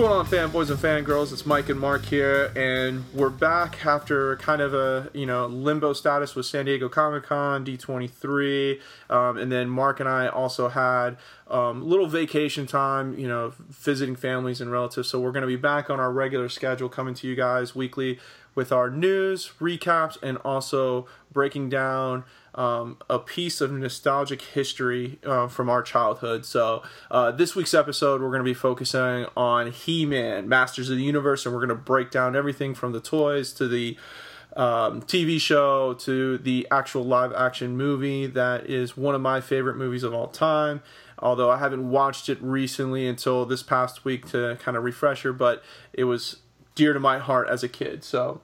Going on, fanboys and fangirls? It's Mike and Mark here, and we're back after kind of a you know limbo status with San Diego Comic Con, D23, um, and then Mark and I also had um, a little vacation time, you know, visiting families and relatives. So we're going to be back on our regular schedule, coming to you guys weekly with our news recaps and also breaking down um, a piece of nostalgic history uh, from our childhood. So, uh, this week's episode, we're going to be focusing on He Man, Masters of the Universe, and we're going to break down everything from the toys to the um, TV show to the actual live action movie that is one of my favorite movies of all time. Although I haven't watched it recently until this past week to kind of refresher, but it was dear to my heart as a kid. So,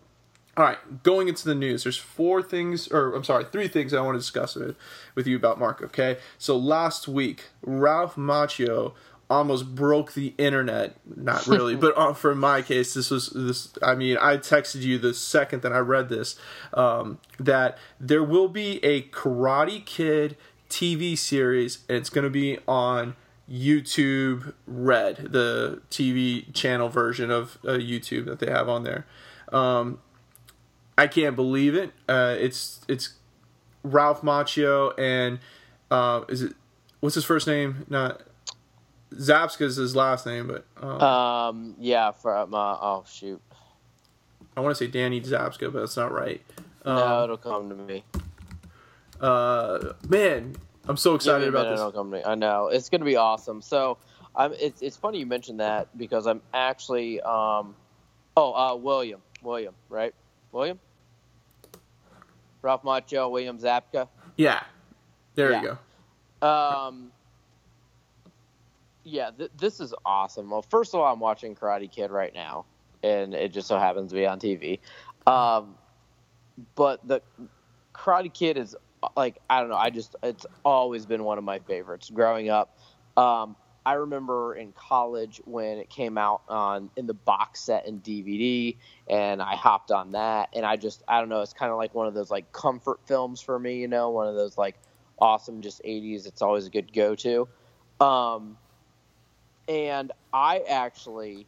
all right, going into the news, there's four things, or I'm sorry, three things I want to discuss with, you about Mark, okay? So last week, Ralph Macchio almost broke the internet. Not really, but uh, for my case, this was this. I mean, I texted you the second that I read this um, that there will be a Karate Kid TV series, and it's going to be on YouTube Red, the TV channel version of uh, YouTube that they have on there. Um, I can't believe it. Uh, it's it's Ralph Macchio and uh, is it what's his first name? Not Zabka's his last name, but um, um yeah, from uh, oh shoot, I want to say Danny Zabka, but that's not right. Um, no, it'll come to me. Uh, man, I'm so excited about this. It'll come to me. I know it's gonna be awesome. So, I'm. It's it's funny you mentioned that because I'm actually um, oh uh William William right William Ralph Macchio, William Zabka. Yeah, there yeah. you go. Um, yeah, th- this is awesome. Well, first of all, I'm watching Karate Kid right now, and it just so happens to be on TV. Um, but the Karate Kid is like I don't know. I just it's always been one of my favorites growing up. Um, I remember in college when it came out on in the box set and DVD, and I hopped on that, and I just I don't know, it's kind of like one of those like comfort films for me, you know, one of those like awesome just 80s. It's always a good go to. Um, and I actually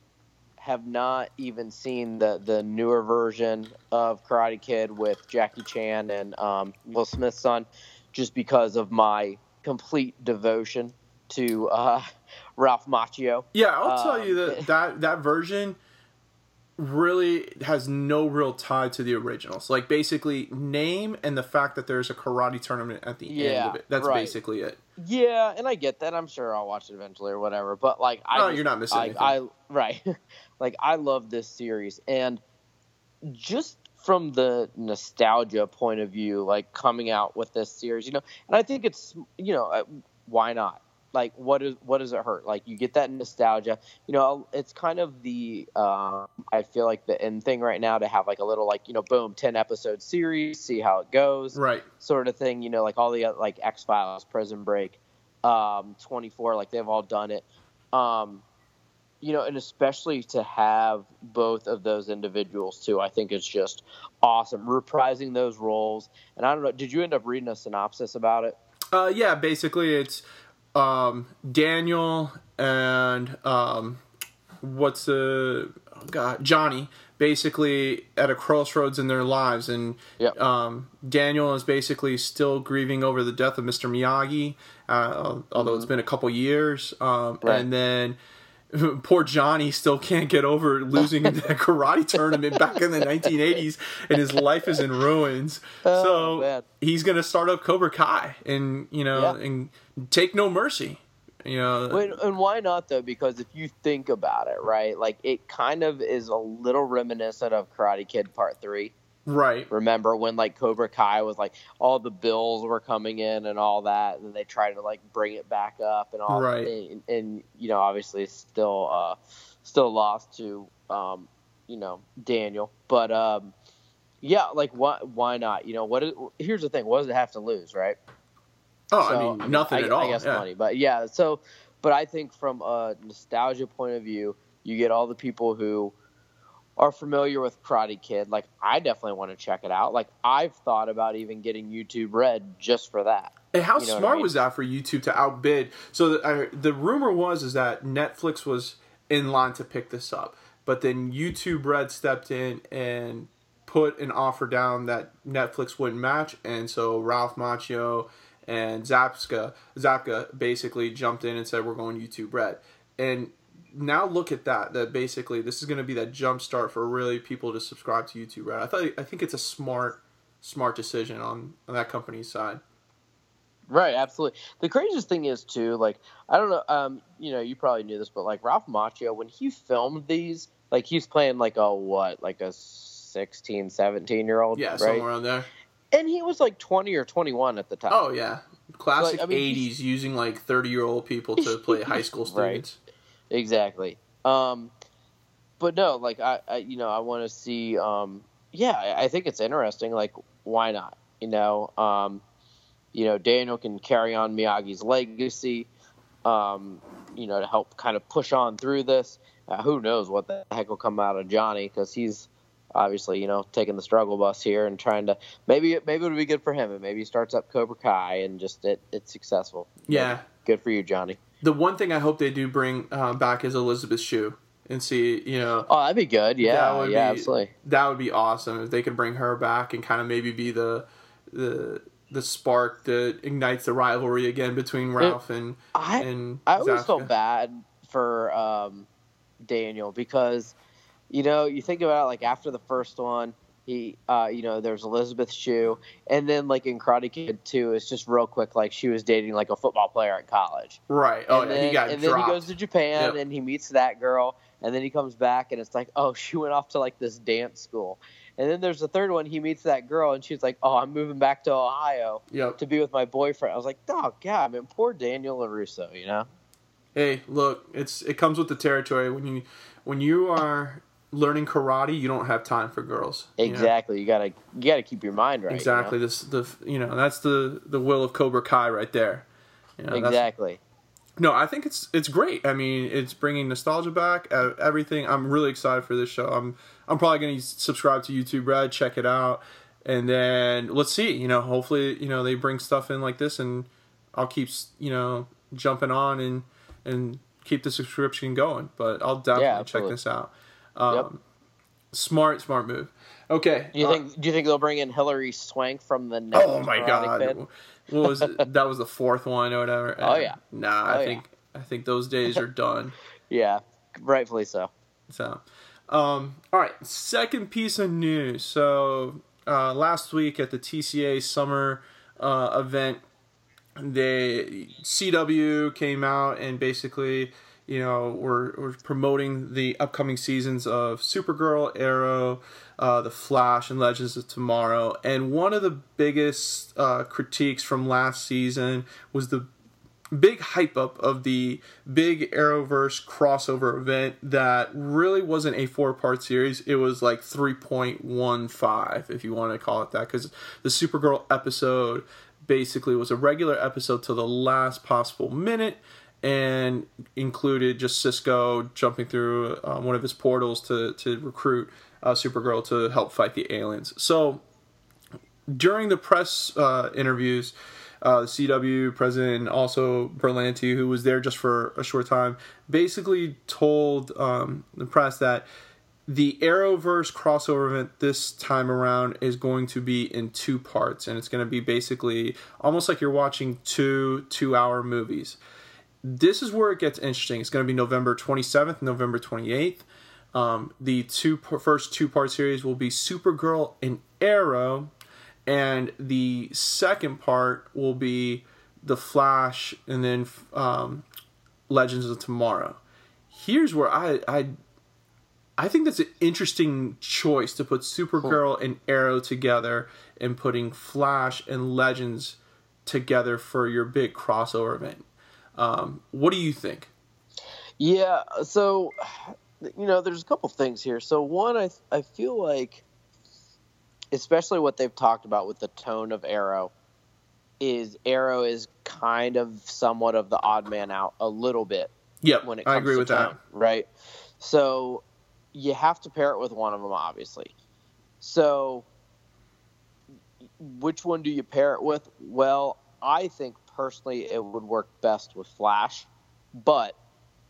have not even seen the the newer version of Karate Kid with Jackie Chan and um, Will Smith's son, just because of my complete devotion to uh, Ralph Macchio. Yeah, I'll tell you that um, that that version really has no real tie to the originals. Like basically name and the fact that there's a karate tournament at the yeah, end of it. That's right. basically it. Yeah, and I get that. I'm sure I'll watch it eventually or whatever. But like, I no, just, you're not missing I, anything. I right, like I love this series and just from the nostalgia point of view, like coming out with this series, you know, and I think it's you know uh, why not like what is what does it hurt? Like you get that nostalgia. You know it's kind of the uh, i feel like the end thing right now to have like a little like you know boom 10 episode series see how it goes right. sort of thing you know like all the like x files prison break um 24 like they've all done it. Um you know and especially to have both of those individuals too i think it's just awesome reprising those roles. And i don't know did you end up reading a synopsis about it? Uh, yeah, basically it's um, Daniel and um, what's the oh God Johnny basically at a crossroads in their lives, and yep. um, Daniel is basically still grieving over the death of Mr. Miyagi, uh, although mm-hmm. it's been a couple years, um, right. and then. Poor Johnny still can't get over losing in that karate tournament back in the 1980s, and his life is in ruins. Oh, so man. he's gonna start up Cobra Kai, and you know, yeah. and take no mercy. You know, and why not though? Because if you think about it, right, like it kind of is a little reminiscent of Karate Kid Part Three. Right. Remember when like Cobra Kai was like all the bills were coming in and all that, and they tried to like bring it back up and all. Right. And, and you know, obviously, still uh, still lost to um, you know Daniel, but um, yeah, like why why not? You know, what? Is, here's the thing: what does it have to lose, right? Oh, so, I mean, nothing I, at all. I guess yeah. money, but yeah. So, but I think from a nostalgia point of view, you get all the people who are familiar with Karate Kid. Like, I definitely want to check it out. Like, I've thought about even getting YouTube Red just for that. And how you know smart I mean? was that for YouTube to outbid? So the, uh, the rumor was is that Netflix was in line to pick this up. But then YouTube Red stepped in and put an offer down that Netflix wouldn't match, and so Ralph Macchio and Zapska Zapka basically jumped in and said we're going YouTube Red. And now look at that. That basically this is going to be that jump start for really people to subscribe to YouTube Red. I thought I think it's a smart smart decision on, on that company's side. Right, absolutely. The craziest thing is too, like I don't know, um, you know, you probably knew this, but like Ralph Macchio, when he filmed these, like he's playing like a what, like a 16, 17 year old, Yeah, right? somewhere around there. And he was like twenty or twenty one at the time. Oh yeah, classic Like, I mean, '80s using like 30 year old people to play high school Right. students. Exactly. Um, but no, like I, I you know, I want to see. Um, yeah, I, I think it's interesting. Like, why not? You know, um, you know, Daniel can carry on Miyagi's legacy. Um, you know, to help kind of push on through this. Uh, who knows what the heck will come out of Johnny because he's obviously you know taking the struggle bus here and trying to maybe maybe it'll be good for him and maybe he starts up Cobra Kai and just it it's successful. Yeah. Good for you, Johnny. The one thing I hope they do bring uh, back is Elizabeth Shue and see, you know, Oh, that'd be good. Yeah, That would yeah, be- absolutely. that would be awesome if they could bring her back and kind of maybe be the the the spark that ignites the rivalry again between Ralph and I and I always felt bad for um, Daniel because, you know, you think about it, like after the first one, he, uh, you know, there's Elizabeth Shue, and then like in Karate Kid 2, it's just real quick, like she was dating like a football player at college. Right. Oh and yeah, then, he got and dropped. then he goes to Japan Yep. and he meets that girl, and then he comes back and it's like, oh, she went off to like this dance school. And then there's the third one. He meets that girl, and she's like, "Oh, I'm moving back to Ohio yep. to be with my boyfriend." I was like, "Oh, God, man, poor Daniel LaRusso," you know? Hey, look, it's it comes with the territory when you when you are learning karate, you don't have time for girls. you know? Exactly. You gotta you gotta keep your mind right. you know? Exactly. This the you know that's the the will of Cobra Kai right there. You know, Exactly. No, I think it's it's great. I mean, it's bringing nostalgia back. Uh, everything. I'm really excited for this show. I'm I'm probably going to subscribe to YouTube Red, check it out, and then let's see. You know, hopefully, you know they bring stuff in like this, and I'll keep you know jumping on and and keep the subscription going. But I'll definitely check this out. Um, Yep. Smart, smart move. Okay. Do you uh, think do you think they'll bring in Hilary Swank from the next Oh my god! What was it? that? Was the fourth one or whatever? Oh, yeah. Nah, I Oh, yeah. think I think those days are done. Yeah, rightfully so. So, um, all right. Second piece of news. So uh, last week at the TCA summer uh, event, the CW came out and basically, you know, we're, we're promoting the upcoming seasons of Supergirl, Arrow, uh, The Flash, and Legends of Tomorrow. And one of the biggest uh, critiques from last season was the big hype up of the big Arrowverse crossover event that really wasn't a four part series. It was like 3.15, if you want to call it that, because the Supergirl episode basically was a regular episode to the last possible minute and included just Cisco jumping through um, one of his portals to, to recruit uh, Supergirl to help fight the aliens. So during the press uh, interviews, uh, the CW president, also Berlanti, who was there just for a short time, basically told um, the press that the Arrowverse crossover event this time around is going to be in two parts, and it's going to be basically almost like you're watching two two-hour movies. This is where it gets interesting. It's going to be November 27th, November 28th. Um, the two first two-part series will be Supergirl and Arrow, and the second part will be the Flash, and then um, Legends of Tomorrow. Here's where I I I think that's an interesting choice to put Supergirl and Arrow together and putting Flash and Legends together for your big crossover event. Um, what do you think? Yeah, so you know, there's a couple things here. So one, I I feel like, especially what they've talked about with the tone of Arrow, is Arrow is kind of somewhat of the odd man out a little bit Yep, when it I comes agree to with tone, that. right? So you have to pair it with one of them, obviously. So which one do you pair it with? Well, I think personally it would work best with Flash, but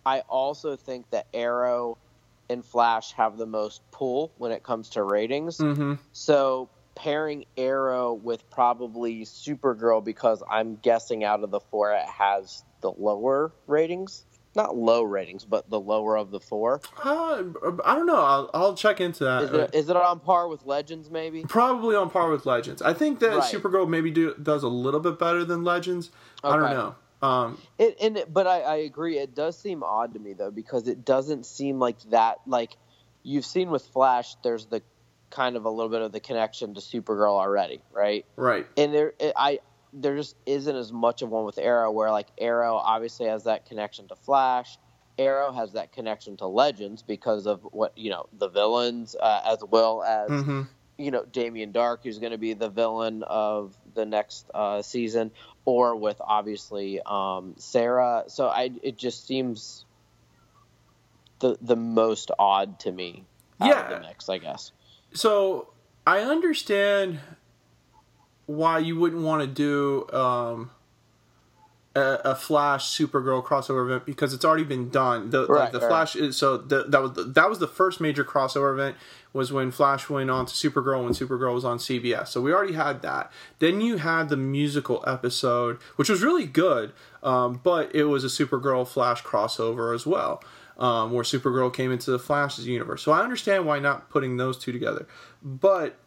I also think that Arrow and Flash have the most pull when it comes to ratings. Mm-hmm. So pairing Arrow with probably Supergirl because I'm guessing out of the four it has the lower ratings. Not low ratings, but the lower of the four. Uh, I don't know. I'll, I'll check into that. Is it, is it on par with Legends, maybe? Probably on par with Legends. I think that Right. Supergirl maybe do, does a little bit better than Legends. I don't know. Um, It, and it, but I, I agree. It does seem odd to me though because it doesn't seem like that. Like you've seen with Flash, there's the kind of a little bit of the connection to Supergirl already, right? right. And there, it, I there just isn't as much of one with Arrow, where like Arrow obviously has that connection to Flash. Arrow has that connection to Legends because of what you know the villains, uh, as well as hmm you know Damien Darhk, who's going to be the villain of the next uh, season, or with obviously um, Sarah. So I, it just seems the the most odd to me. Out of Yeah. the mix, I guess. So I understand why you wouldn't want to do um, a, a Flash Supergirl crossover event because it's already been done. The, like the right. Flash is so the, that was the, that was the first major crossover event was when Flash went on to Supergirl when Supergirl was on CBS. So we already had that. Then you had the musical episode, which was really good, um, but it was a Supergirl Flash crossover as well. Um, where Supergirl came into the Flash's universe. So I understand why not putting those two together. But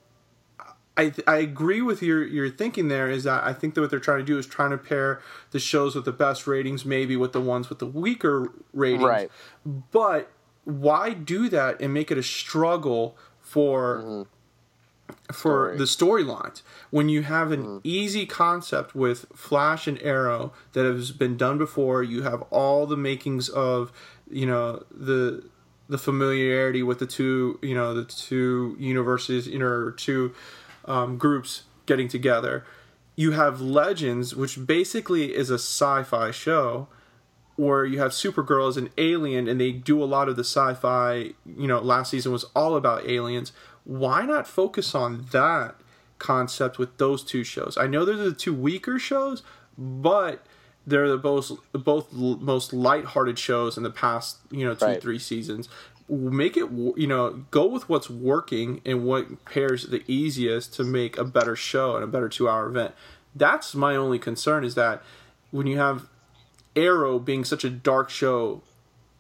I, I agree with your your thinking there is that I think that what they're trying to do is trying to pair the shows with the best ratings maybe with the ones with the weaker ratings. Right. But why do that and make it a struggle for mm-hmm. for Story. the storylines when you have an mm-hmm. easy concept with Flash and Arrow that has been done before, you have all the makings of you know the the familiarity with the two you know the two universes you know or two um, groups getting together. You have Legends, which basically is a sci-fi show where you have Supergirl as an alien and they do a lot of the sci-fi, you know, last season was all about aliens. Why not focus on that concept with those two shows? I know they're the two weaker shows, but they're the both both most lighthearted shows in the past, you know, two Right. three seasons. Make it, you know, go with what's working and what pairs the easiest to make a better show and a better two-hour event. That's my only concern is that when you have Arrow being such a dark show,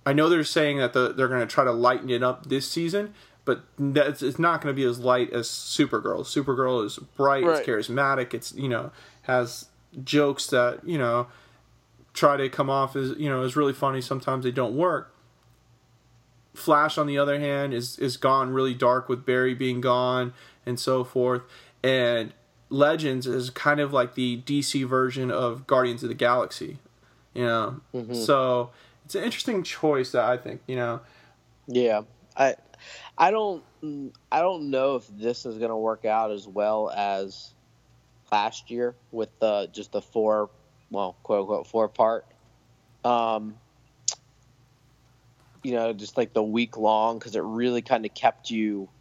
I know they're saying that the, they're going to try to lighten it up this season, but that's, it's not going to be as light as Supergirl. Supergirl is bright, Right. it's charismatic, it's you know has jokes that you know try to come off as you know is really funny. Sometimes they don't work. Flash, on the other hand, is is gone really dark with Barry being gone and so forth, and Legends is kind of like the DC version of Guardians of the Galaxy, you know. So it's an interesting choice that I think you know. Yeah, I, I don't, I don't know if this is going to work out as well as last year with the just the four, well, quote unquote four part. Um, you know, just like the week long because it really kind of kept you.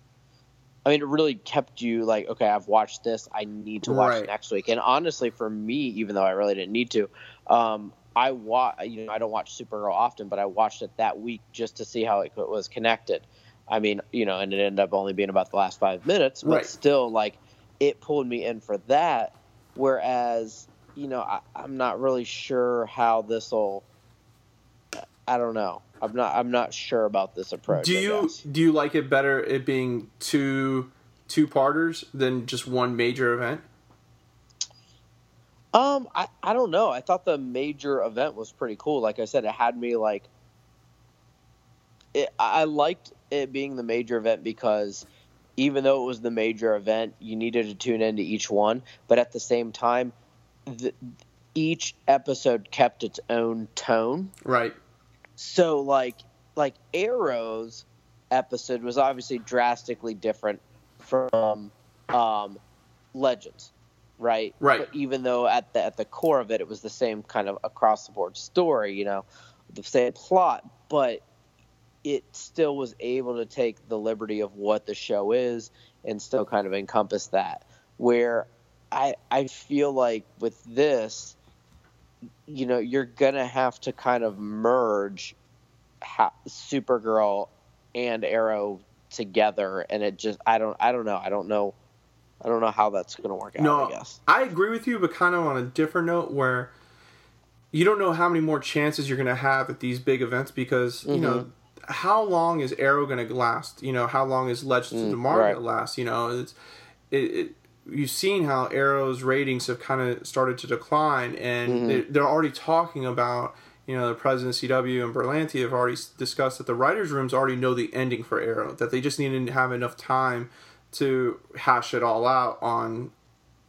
I mean, it really kept you like, okay, I've watched this. I need to watch Right. next week. And honestly, for me, even though I really didn't need to, um, I wa- You know, I don't watch Supergirl often, but I watched it that week just to see how it was connected. I mean, you know, and it ended up only being about the last five minutes, but Right. still, like, it pulled me in for that. Whereas, you know, I, I'm not really sure how this will. I don't know. I'm not. I'm not sure about this approach. Do you do you like it better it being two two parters than just one major event? Um, I, I don't know. I thought the major event was pretty cool. Like I said, it had me like. It, I liked it being the major event because even though it was the major event, you needed to tune into each one. But at the same time, the, each episode kept its own tone. Right. So like like Arrow's episode was obviously drastically different from um, Legends, right? Right. But even though at the at the core of it, it was the same kind of across the board story, you know, the same plot, but it still was able to take the liberty of what the show is and still kind of encompass that. Where I I feel like with this, you know, you're gonna have to kind of merge ha- Supergirl and Arrow together, and it just I don't I don't know I don't know I don't know how that's going to work out. No, I guess I agree with you, but kind of on a different note where you don't know how many more chances you're going to have at these big events because you know Mm-hmm. how long is Arrow going to last? You know how long is Legends of Mm, Tomorrow right. to last? You know it's it, it you've seen how Arrow's ratings have kind of started to decline, and Mm-hmm. they, they're already talking about. You know, the president of CW and Berlanti have already discussed that the writers' rooms already know the ending for Arrow. That they just need to have enough time to hash it all out on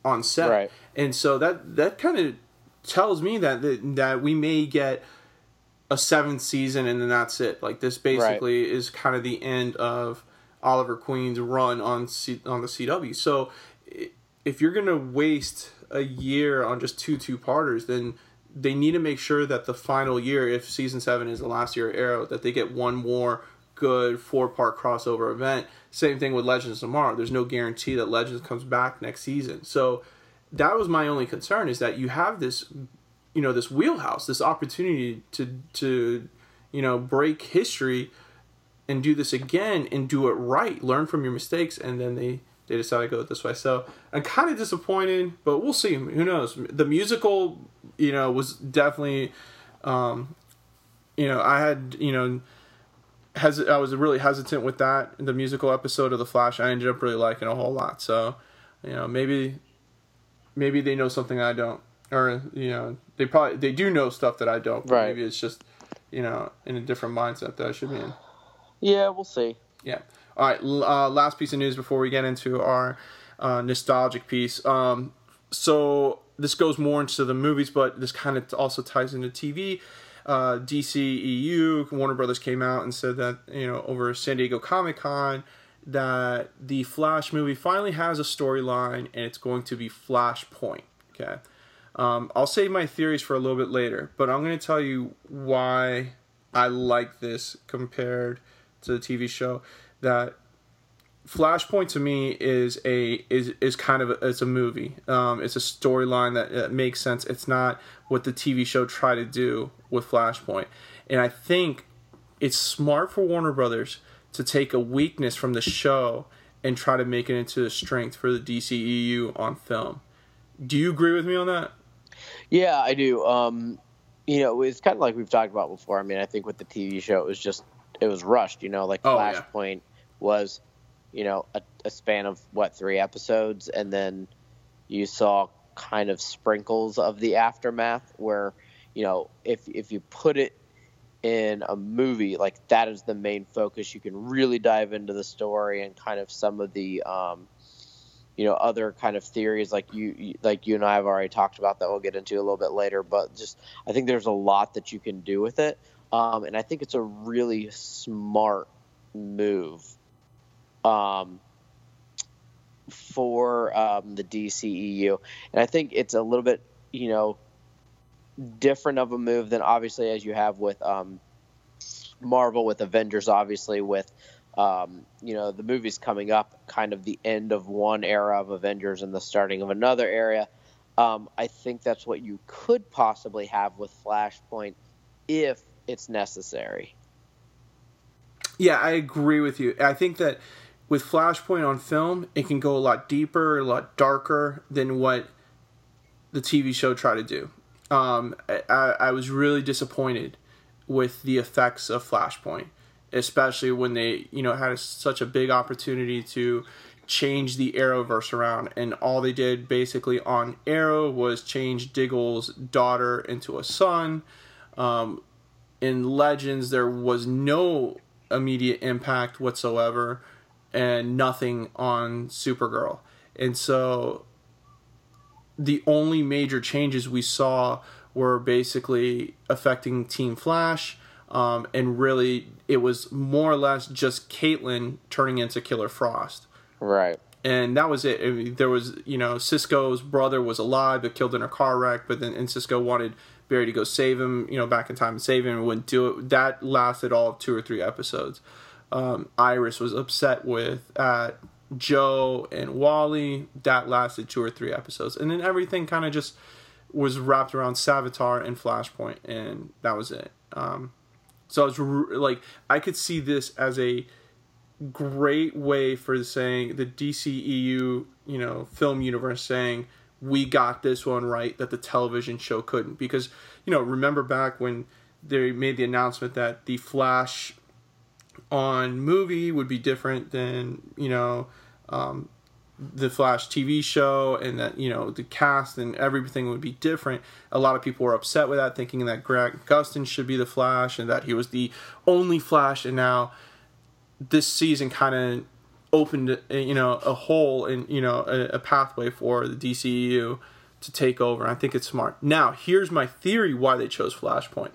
on set. Right. And so that that kind of tells me that, that that we may get a seventh season and then that's it. Like this basically is kind of the end of Oliver Queen's run on C, on the CW. So if you're gonna waste a year on just two two parters, then they need to make sure that the final year, if season seven is the last year of Arrow, that they get one more good four part crossover event. Same thing with Legends of Tomorrow. There's no guarantee that Legends comes back next season. So that was my only concern is that you have this you know this wheelhouse this opportunity to to you know break history and do this again and do it right learn from your mistakes and then they they decided to go this way so i'm kind of disappointed but we'll see who knows the musical you know was definitely um you know i had you know hes- i was really hesitant with that the musical episode of the flash i ended up really liking a whole lot so you know maybe maybe they know something I don't, or you know, they probably they do know stuff that I don't. But Right. Maybe it's just you know in a different mindset that I should be in. yeah, we'll see. Yeah. All right. Uh, last piece of news before we get into our uh, nostalgic piece. Um, so this goes more into the movies, but this kind of also ties into TV. Uh, DCEU, Warner Brothers came out and said that you know over San Diego Comic Con that the Flash movie finally has a storyline and it's going to be Flashpoint. Okay. Um, I'll save my theories for a little bit later, but I'm going to tell you why I like this compared to the TV show. That Flashpoint to me is a is is kind of a, it's a movie. Um, it's a storyline that, that makes sense. It's not what the TV show tried to do with Flashpoint, and I think it's smart for Warner Brothers to take a weakness from the show and try to make it into a strength for the DCEU on film. Do you agree with me on that? Yeah, I do. Um, you know, it's kind of like we've talked about before. I mean, I think with the TV show, it was just it was rushed. You know, like Oh, yeah. Was, you know, a, a span of what three episodes, and then you saw kind of sprinkles of the aftermath. Where, you know, if if you put it in a movie, like that is the main focus. You can really dive into the story and kind of some of the. Um, you know other kind of theories like you you- like you and I have already talked about that we'll get into a little bit later but just I think there's a lot that you can do with it um, and I think it's a really smart move um, for um, the DCEU and I think it's a little bit you know different of a move than obviously as you have with um, Marvel with Avengers obviously with um, you know, the movie's coming up, kind of the end of one era of Avengers and the starting of another era. Um, I think that's what you could possibly have with Flashpoint if it's necessary. Yeah, I agree with you. I think that with Flashpoint on film, it can go a lot deeper, a lot darker than what the TV show tried to do. Um, I, I was really disappointed with the effects of Flashpoint, especially when they, you know, had such a big opportunity to change the Arrowverse around, and all they did basically on Arrow was change Diggle's daughter into a son. Um, in Legends, there was no immediate impact whatsoever, and nothing on Supergirl, and so the only major changes we saw were basically affecting Team Flash, um, and really it was more or less just Caitlin turning into Killer Frost. Right. And that was it. I mean, there was, you know, Cisco's brother was alive but killed in a car wreck, but then and Cisco wanted Barry to go save him, you know, back in time and save him and wouldn't do it. That lasted all of two or three episodes. Um, Iris was upset with uh, Joe and Wally. That lasted two or three episodes. And then everything kind of just was wrapped around Savitar and Flashpoint, and that was it. Um, So I was re- like, I could see this as a great way for saying the DCEU, you know, film universe saying we got this one right that the television show couldn't because you know remember back when they made the announcement that the Flash on movie would be different than you know um, the Flash TV show and that you know the cast and everything would be different. A lot of people were upset with that, thinking that Grant Gustin should be the Flash and that he was the only Flash. And now this season kind of opened you know a hole and you know a, a pathway for the DCEU to take over. I think it's smart. Now here's my theory why they chose Flashpoint.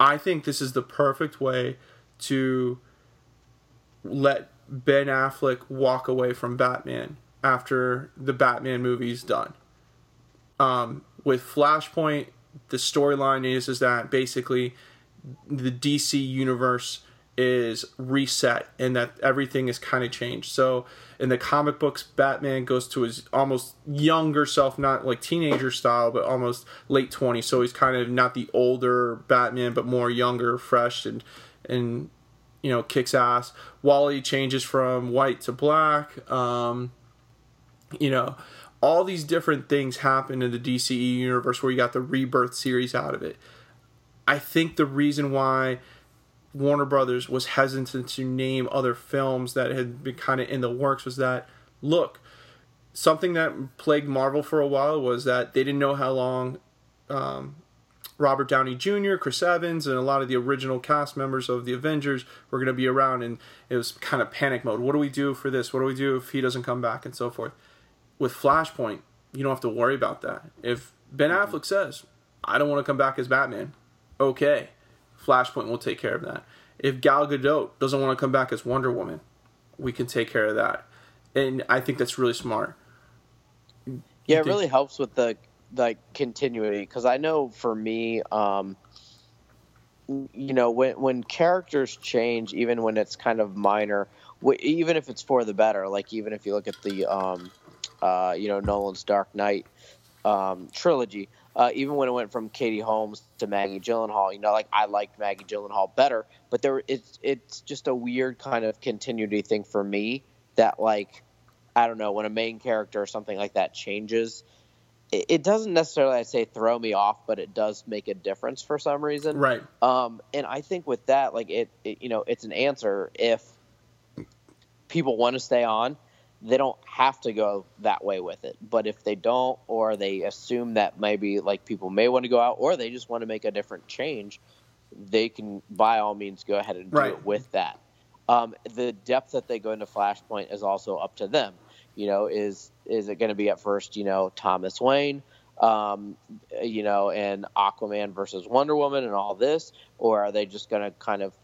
I think this is the perfect way to let Ben Affleck walk away from Batman after the Batman movie's done. Um, with Flashpoint, the storyline is is that basically the DC universe is reset and that everything is kind of changed. So in the comic books, Batman goes to his almost younger self, not like teenager style, but almost late 20s. So he's kind of not the older Batman, but more younger, fresh, and and you know kicks ass. Wally changes from white to black. Um, you know, all these different things happen in the DCE universe where you got the rebirth series out of it. I think the reason why Warner Brothers was hesitant to name other films that had been kind of in the works was that look, something that plagued Marvel for a while was that they didn't know how long um, Robert Downey Jr., Chris Evans, and a lot of the original cast members of the Avengers were going to be around, and it was kind of panic mode. What do we do for this? What do we do if he doesn't come back, and so forth. With Flashpoint, you don't have to worry about that. If Ben mm-hmm. Affleck says, "I don't want to come back as Batman," okay, Flashpoint will take care of that. If Gal Gadot doesn't want to come back as Wonder Woman, we can take care of that. And I think that's really smart. Yeah, it really helps with the like continuity because I know for me, um, you know, when when characters change, even when it's kind of minor, even if it's for the better, like even if you look at the, um, uh, you know, Nolan's Dark Knight um, trilogy, uh, even when it went from Katie Holmes to Maggie Gyllenhaal, you know, like I liked Maggie Gyllenhaal better, but there it's it's just a weird kind of continuity thing for me that like I don't know when a main character or something like that changes, it, it doesn't necessarily I say throw me off, but it does make a difference for some reason. Right. Um, and I think with that, like it, it you know, it's an answer if people want to stay on they don't have to go that way with it. But if they don't, or they assume that maybe like people may want to go out, or they just want to make a different change, they can by all means go ahead and do it with that. Um, the depth that they go into Flashpoint is also up to them. You know, is is it going to be at first, you know, Thomas Wayne, um, you know, and Aquaman versus Wonder Woman and all this, or are they just going to kind of,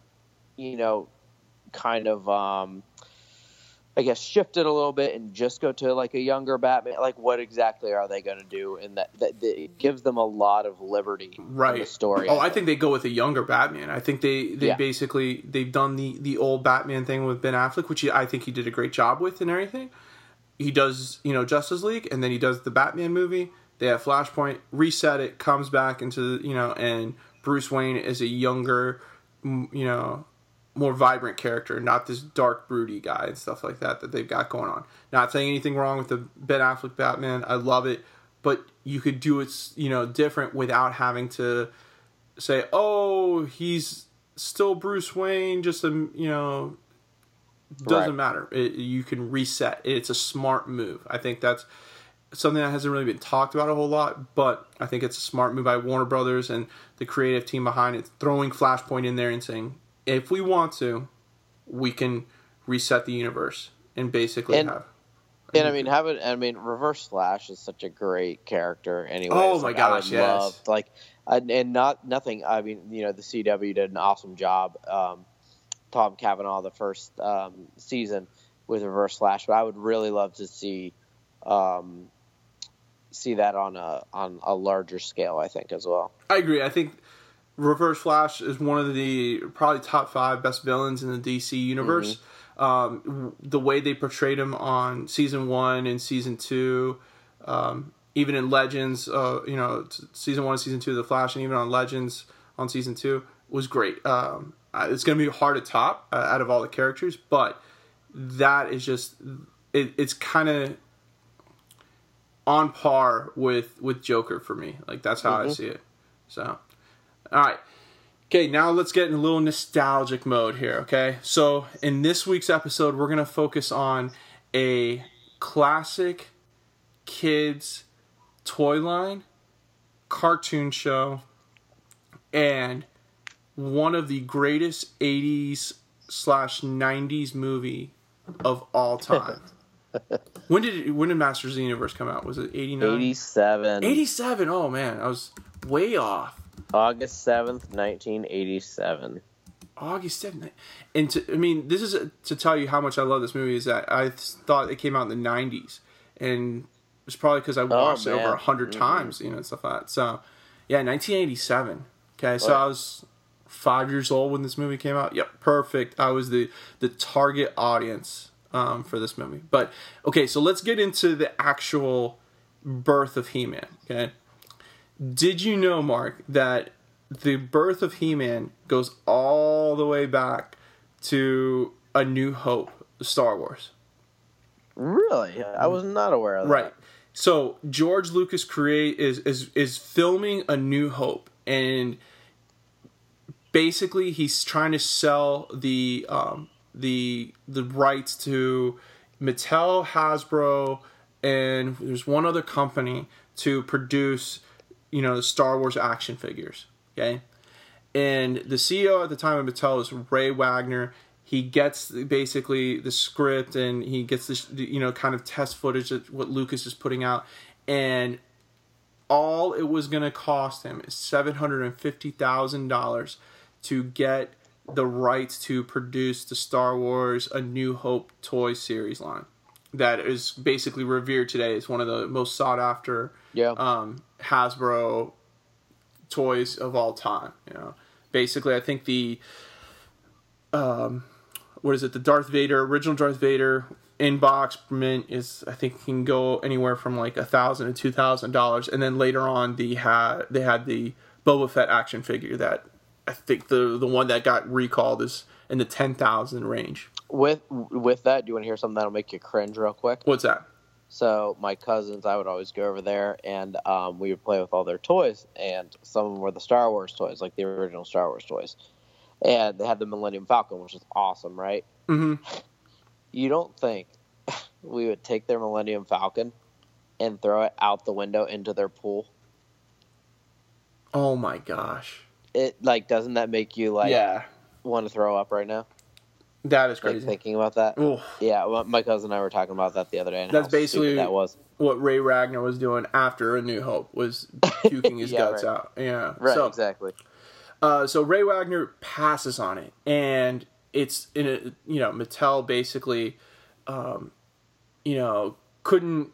you know, kind of um, I guess shift it a little bit and just go to like a younger Batman. Like, what exactly are they going to do? And that, that, that, gives them a lot of liberty. Right. the story. Oh, I think. They go with a younger Batman. I think they they Yeah. basically they've done the the old Batman thing with Ben Affleck, which I think he did a great job with and everything. He does you know Justice League, and then he does the Batman movie. They have Flashpoint, reset it, comes back into you know, and Bruce Wayne is a younger, you know, more vibrant character, not this dark, broody guy and stuff like that that they've got going on. Not saying anything wrong with the Ben Affleck Batman. I love it, but you could do it, you know, different without having to say, "Oh, he's still Bruce Wayne." Just a, you know, doesn't Right. matter. It, you can reset. It's a smart move. I think that's something that hasn't really been talked about a whole lot, but I think it's a smart move by Warner Brothers and the creative team behind it, throwing Flashpoint in there and saying, if we want to, we can reset the universe and basically And- have. and I mean, have it. I mean, Reverse Flash is such a great character. Anyway, Oh my gosh, yes. like, and, and not nothing. I mean, you know, the CW did an awesome job. Um, Tom Cavanagh, the first um, season with Reverse Flash, but I would really love to see um, see that on a on a larger scale. I think as well. I agree. I think Reverse Flash is one of the probably top five best villains in the DC universe. Um, the way they portrayed him on season one and season two, um, even in Legends, uh, you know, season one season two of the Flash, and even on Legends on season two, was great. Um, uh, it's going to be hard to top uh, out of all the characters, but that is just it, it's kind of on par with with Joker for me. Like that's how mm-hmm. I see it. So, all right. Okay, now let's get in a little nostalgic mode here, okay? So, in this week's episode, we're going to focus on a classic kids toy line, cartoon show, and one of the greatest 80s slash 90s movie of all time. when did it, when did Masters of the Universe come out? Was it 89? 87. 87. Oh man, I was way off. August 7th, 1987. August 7th. And to, I mean, this is a, to tell you how much I love this movie is that I thought it came out in the 90s. And it's probably because I oh, watched oh, it over 100 mm-hmm. times, you know, and stuff like that. So, yeah, 1987. Okay, so I was five years old when this movie came out. Yep, perfect. I was the, the target audience um, for this movie. But, okay, so let's get into the actual birth of He Man, okay? Did you know, Mark, that the birth of He Man goes all the way back to A New Hope, Star Wars? Really? I was not aware of that. Right. So George Lucas create is is is filming A New Hope, and basically he's trying to sell the um, the the rights to Mattel, Hasbro, and there's one other company to produce you know, the Star Wars action figures. Okay. And the CEO at the time of Mattel is Ray Wagner. He gets basically the script and he gets this, you know, kind of test footage of what Lucas is putting out. And all it was going to cost him is $750,000 to get the rights to produce the Star Wars A New Hope toy series line that is basically revered today as one of the most sought after yeah. um, Hasbro toys of all time. You know, basically, I think the um, what is it? The Darth Vader original Darth Vader inbox mint is I think can go anywhere from like a thousand to two thousand dollars, and then later on the had they had the Boba Fett action figure that I think the the one that got recalled is in the ten thousand range. With with that, do you want to hear something that'll make you cringe real quick? What's that? So my cousins, I would always go over there, and um, we would play with all their toys, and some of them were the Star Wars toys, like the original Star Wars toys, and they had the Millennium Falcon, which is awesome, right? Mm-hmm. You don't think we would take their Millennium Falcon and throw it out the window into their pool? Oh my gosh! It like doesn't that make you like yeah want to throw up right now? That is crazy. Like thinking about that. Ooh. Yeah, well, my cousin and I were talking about that the other day. That's basically that was what Ray Wagner was doing after A New Hope was puking his yeah, guts right. out. Yeah, right, so, exactly. Uh, so Ray Wagner passes on it, and it's in a you know Mattel basically, um, you know couldn't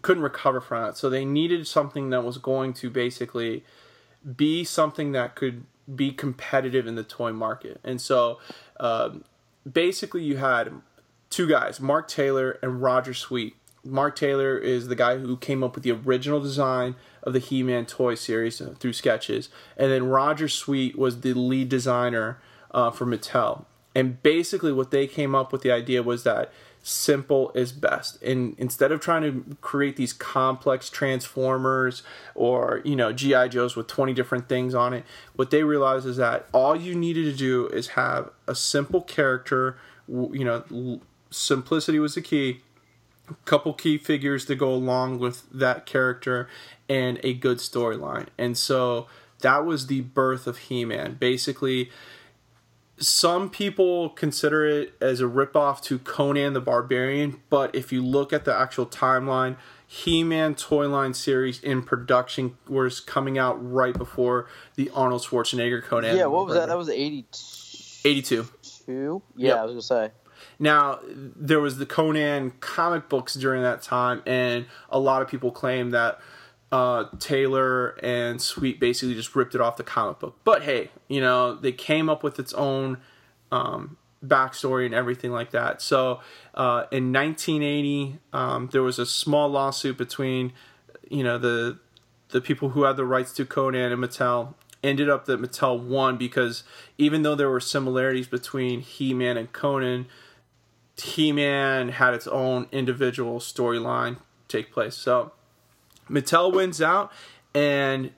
couldn't recover from it. So they needed something that was going to basically be something that could be competitive in the toy market. And so um, basically, you had two guys, Mark Taylor and Roger Sweet. Mark Taylor is the guy who came up with the original design of the He Man toy series through sketches. And then Roger Sweet was the lead designer uh, for Mattel. And basically, what they came up with the idea was that simple is best. And instead of trying to create these complex transformers or, you know, GI Joes with 20 different things on it, what they realized is that all you needed to do is have a simple character, you know, simplicity was the key. A couple key figures to go along with that character and a good storyline. And so that was the birth of He-Man. Basically, some people consider it as a ripoff to Conan the Barbarian, but if you look at the actual timeline, He-Man toy line series in production was coming out right before the Arnold Schwarzenegger Conan. Yeah, what was that? That was 82. 82. Two? Yeah, yep. I was going to say. Now, there was the Conan comic books during that time, and a lot of people claim that uh, Taylor and Sweet basically just ripped it off the comic book. But hey, you know, they came up with its own um, backstory and everything like that. So uh, in 1980, um, there was a small lawsuit between, you know, the the people who had the rights to Conan and Mattel. ended up that Mattel won because even though there were similarities between He Man and Conan, He Man had its own individual storyline take place. So Mattel wins out, and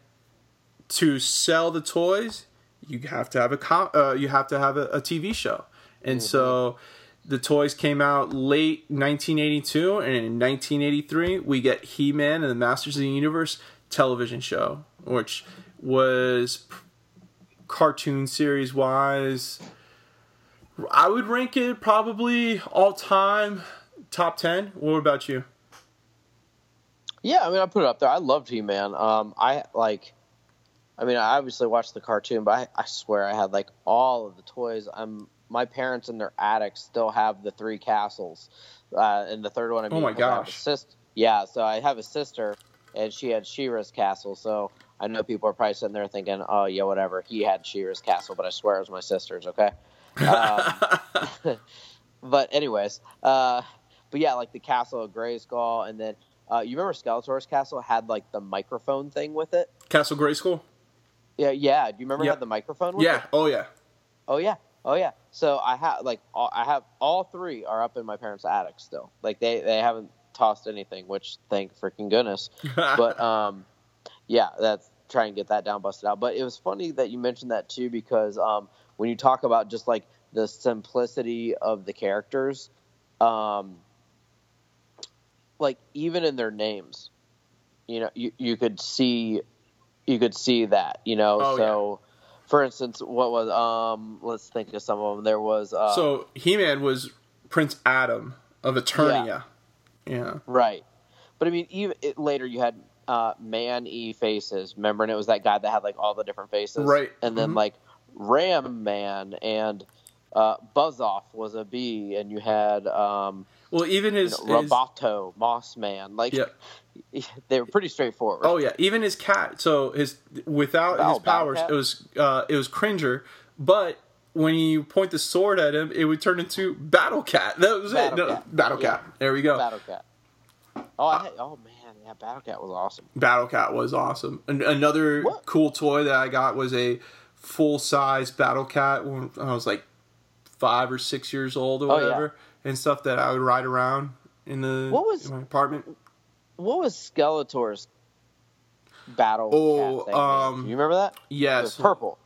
to sell the toys, you have to have a com- uh, you have to have a, a TV show, and mm-hmm. so the toys came out late 1982, and in 1983 we get He-Man and the Masters of the Universe television show, which was cartoon series wise. I would rank it probably all time top 10. What about you? Yeah, I mean, I put it up there. I loved He Man. Um, I like, I mean, I obviously watched the cartoon, but I, I swear I had like all of the toys. I'm my parents in their attic still have the three castles, uh, and the third one. I mean, oh my gosh! Sister, yeah, so I have a sister, and she had She-Ra's castle. So I know people are probably sitting there thinking, "Oh yeah, whatever." He had She-Ra's castle, but I swear it was my sister's. Okay. Um, but anyways, uh, but yeah, like the castle of Grayskull, and then uh, you remember Skeletor's castle had like the microphone thing with it. Castle Grayskull. Yeah, yeah. Do you remember yep. had the microphone? yeah. It? Oh yeah. Oh yeah. Oh yeah. So I have like all, I have all three are up in my parents' attic still. Like they they haven't tossed anything, which thank freaking goodness. but um, yeah, that's try and get that down busted out. But it was funny that you mentioned that too because um, when you talk about just like the simplicity of the characters, um, like even in their names, you know, you you could see you could see that, you know. Oh, so yeah for instance, what was um? Let's think of some of them. There was uh, so He Man was Prince Adam of Eternia. Yeah. yeah. Right, but I mean, even it, later you had uh, Man E faces. Remember, and it was that guy that had like all the different faces. Right. And then mm-hmm. like Ram Man and uh, Buzz Off was a bee, and you had um. Well, even his, you know, Roboto, his... Moss Man, like yeah. they were pretty straightforward. Oh yeah, even his cat. So his without Battle, his powers, it was uh, it was Cringer, but when you point the sword at him, it would turn into Battle Cat. That was Battle it. No, Battle Cat. There we go. Battle Cat. Oh, I, oh man, yeah, Battle Cat was awesome. Battle Cat was awesome. Another what? cool toy that I got was a full size Battle Cat when I was like five or six years old or whatever, oh, yeah. and stuff that I would ride around in the what was, my apartment what was Skeletor's battle? Oh, um, you remember that? Yes, it was purple.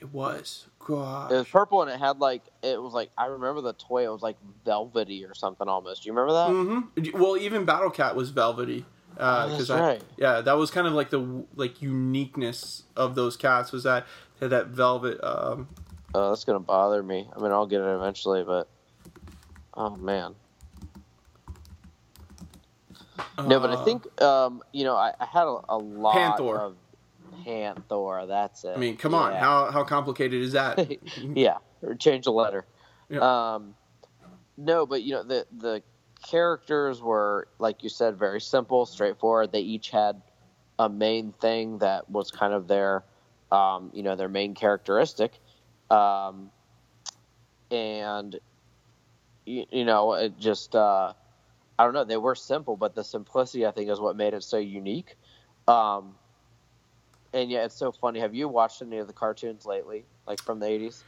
It was. God. It was purple and it had like it was like I remember the toy. It was like velvety or something almost. Do you remember that? Mm-hmm. Well, even Battle Cat was velvety. Uh, oh, right. Yeah, that was kind of like the like uniqueness of those cats was that had that velvet. Um, oh, that's gonna bother me. I mean, I'll get it eventually, but oh man. No, but I uh, think um, you know I, I had a, a, lot Panthor. of Panthor. That's it. I mean, come yeah. on, how how complicated is that? yeah, or change a letter. Yeah. Um, no, but you know the the characters were like you said very simple, straightforward. They each had a main thing that was kind of their um, you know their main characteristic, um, and you, you know it just. Uh, I don't know. They were simple, but the simplicity I think is what made it so unique. Um, and yeah, it's so funny. Have you watched any of the cartoons lately, like from the eighties?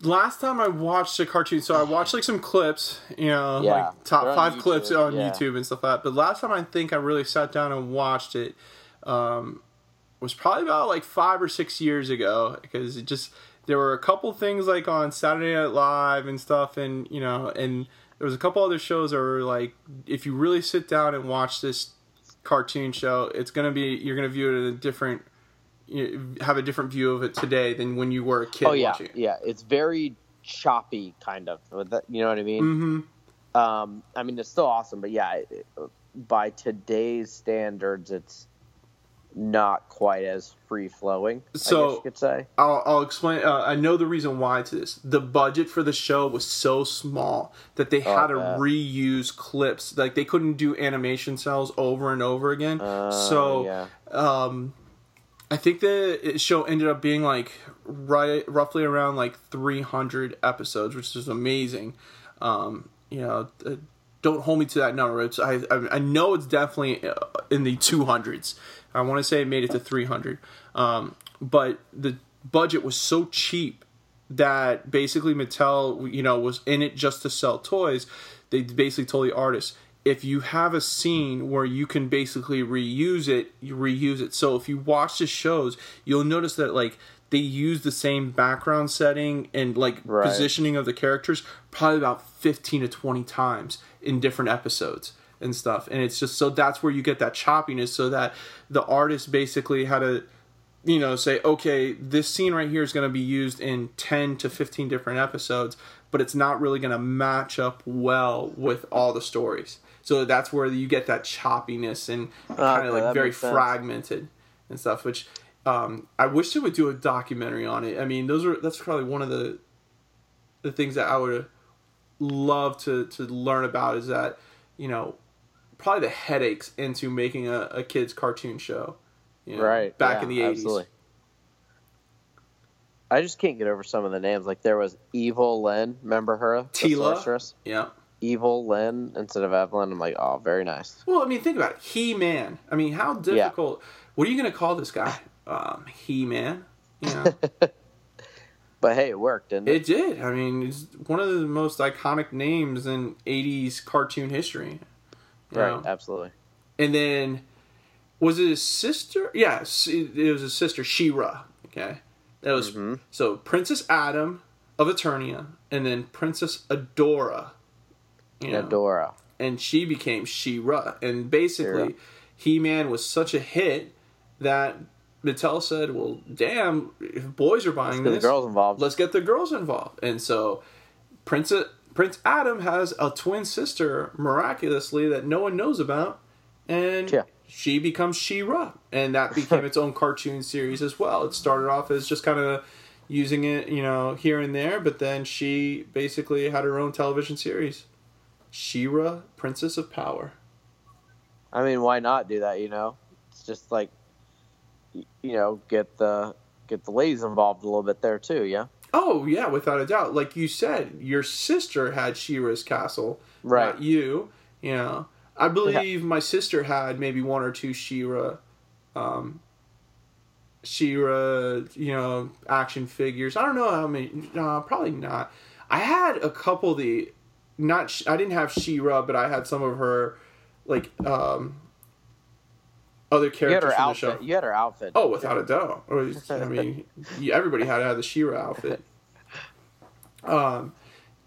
Last time I watched a cartoon, so I watched like some clips, you know, yeah, like top five YouTube, clips on yeah. YouTube and stuff like that. But last time I think I really sat down and watched it um, was probably about like five or six years ago because it just there were a couple things like on Saturday Night Live and stuff, and you know, and there was a couple other shows that were like, if you really sit down and watch this cartoon show, it's gonna be you're gonna view it in a different, you have a different view of it today than when you were a kid. Oh yeah, watching. yeah, it's very choppy, kind of. You know what I mean? Mm-hmm. Um, I mean, it's still awesome, but yeah, by today's standards, it's not quite as free flowing. So I could say. I'll, I'll explain. Uh, I know the reason why to this. The budget for the show was so small that they oh, had to reuse clips. Like they couldn't do animation cells over and over again. Uh, so, yeah. um, I think the show ended up being like right, roughly around like 300 episodes, which is amazing. Um, you know, don't hold me to that number. It's I I know it's definitely uh, in the 200s I want to say it made it to 300. Um, but the budget was so cheap that basically Mattel, you know, was in it just to sell toys. They basically told the artists, if you have a scene where you can basically reuse it, you reuse it. So if you watch the shows, you'll notice that like they use the same background setting and like Right. positioning of the characters probably about 15 to 20 times in different episodes and stuff. And it's just so that's where you get that choppiness so that the artist basically had to you know say okay this scene right here is going to be used in 10 to 15 different episodes but it's not really going to match up well with all the stories. So that's where you get that choppiness and kind Okay, of like very fragmented and stuff which um, i wish they would do a documentary on it. I mean those are that's probably one of the the things that i would love to to learn about is that you know probably the headaches into making a, a kids cartoon show you know, right. back yeah, in the 80s Absolutely. I just can't get over some of the names. Like there was Evil Lynn. Remember her? Teela. yeah Evil Lynn instead of Evelyn. I'm like, oh, very nice. Well, I mean, think about it. He Man. I mean, how difficult? What are you going to call this guy? Um, he Man. You know, But hey, it worked, didn't it? it did. I mean, it's one of the most iconic names in '80s cartoon history. Right. know? Absolutely. And then, was it his sister? Yes, it it was his sister She-Ra. Okay, that was Mhm. so Princess Adam of Eternia, and then Princess Adora. You know, Adora. and she became She-Ra. And basically. He-Man was such a hit that Mattel said, "Well, damn, if boys are buying Get the this, girls involved. let's get the girls involved." And so, Prince Prince Adam has a twin sister miraculously that no one knows about, and Yeah. she becomes She-Ra, and that became its own cartoon series as well. It started off as just kind of using it, you know, here and there, but then she basically had her own television series. She-Ra, Princess of Power. I mean, why not do that? You know, it's just like, you know, get the get the ladies involved a little bit there too. Yeah. Oh yeah, without a doubt. Like you said, your sister had She-Ra's castle, Right. not you. You know, I believe my sister had maybe one or two She-Ra, um, She-Ra, you know, action figures. I don't know how many. No, probably not. I had a couple of the, not. I didn't have She-Ra, but I had some of her, like um, other characters her from the show. You had her outfit. Oh, without a doubt. Or, I mean, everybody had to have the She-Ra outfit. Um,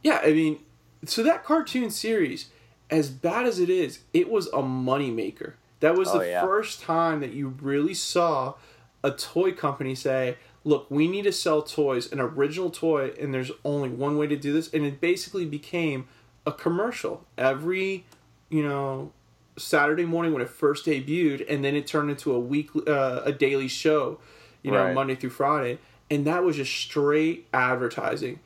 yeah, I mean, so that cartoon series, as bad as it is, it was a moneymaker. That was Oh, the yeah. first time that you really saw a toy company say, look, we need to sell toys, an original toy, and there's only one way to do this. And it basically became a commercial. Every, you know, Saturday morning when it first debuted, and then it turned into a weekly, uh, a daily show, you know, Right. Monday through Friday, and that was just straight advertising.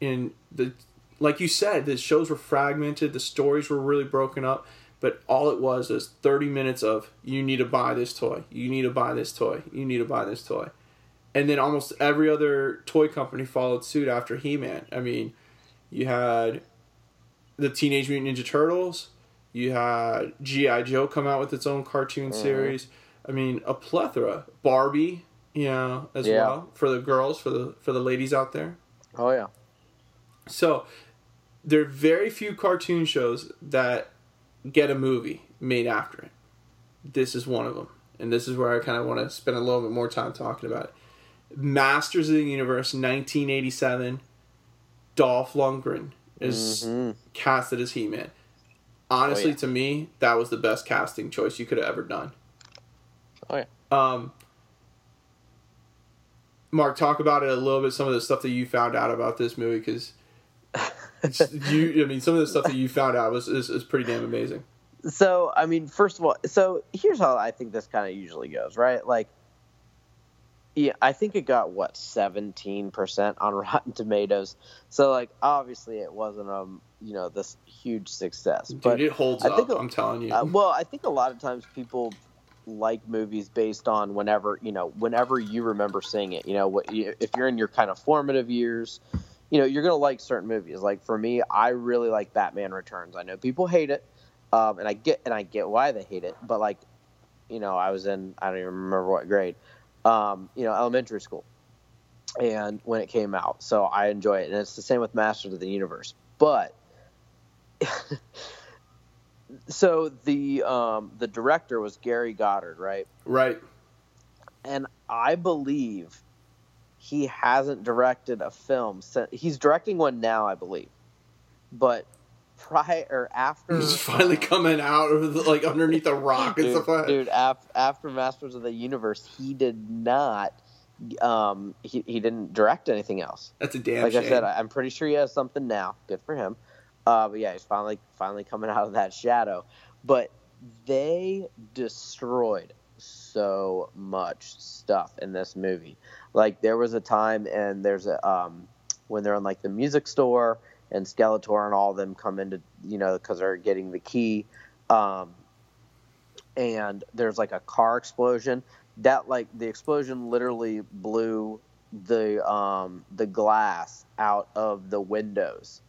And the, like you said, the shows were fragmented, the stories were really broken up, but all it was was thirty minutes of you need to buy this toy, you need to buy this toy, you need to buy this toy, and then almost every other toy company followed suit after He Man. I mean, you had the Teenage Mutant Ninja Turtles. You had GI Joe come out with its own cartoon Mm-hmm. series. I mean, a plethora. Barbie, you know, as Yeah. well for the girls, for the for the ladies out there. Oh yeah. So there are very few cartoon shows that get a movie made after it. This is one of them, and this is where I kind of want to spend a little bit more time talking about it. Masters of the Universe, 1987. Dolph Lundgren is Mhm. casted as He Man. Honestly, Oh, yeah. to me, that was the best casting choice you could have ever done. Oh yeah. Um, Mark, talk about it a little bit. Some of the stuff that you found out about this movie, because you, I mean, some of the stuff that you found out was is, is pretty damn amazing. So I mean, first of all, so here's how I think this kind of usually goes, right? Like, yeah, I think it got what seventeen percent on Rotten Tomatoes. So like, obviously, it wasn't um, you know, this huge success. Dude, But it holds I up. think- I'm telling you. uh, well, I think a lot of times people like movies based on whenever you know, whenever you remember seeing it. You know, what if you're in your kind of formative years. You know, you're gonna like certain movies. Like for me, I really like Batman Returns. I know people hate it, um, and I get and I get why they hate it, but like, you know, I was in I don't even remember what grade, um, you know, elementary school, and when it came out, so I enjoy it, and it's the same with Masters of the Universe, but. so the um, the director was Gary Goddard, right? Right. And I believe he hasn't directed a film since he's directing one now, I believe. But prior or after He's finally coming out of the, like underneath a rock and dude, stuff like dude af- after Masters of the Universe, he did not um he, he didn't direct anything else. That's a damn like shame. I said, I'm pretty sure he has something now. Good for him. Uh, but yeah, he's finally finally coming out of that shadow. But they destroyed so much stuff in this movie. Like there was a time, and there's a um, when they're in like the music store, and Skeletor and all of them come into you know because they're getting the key, um, and there's like a car explosion. That like the explosion literally blew the um, the glass out of the windows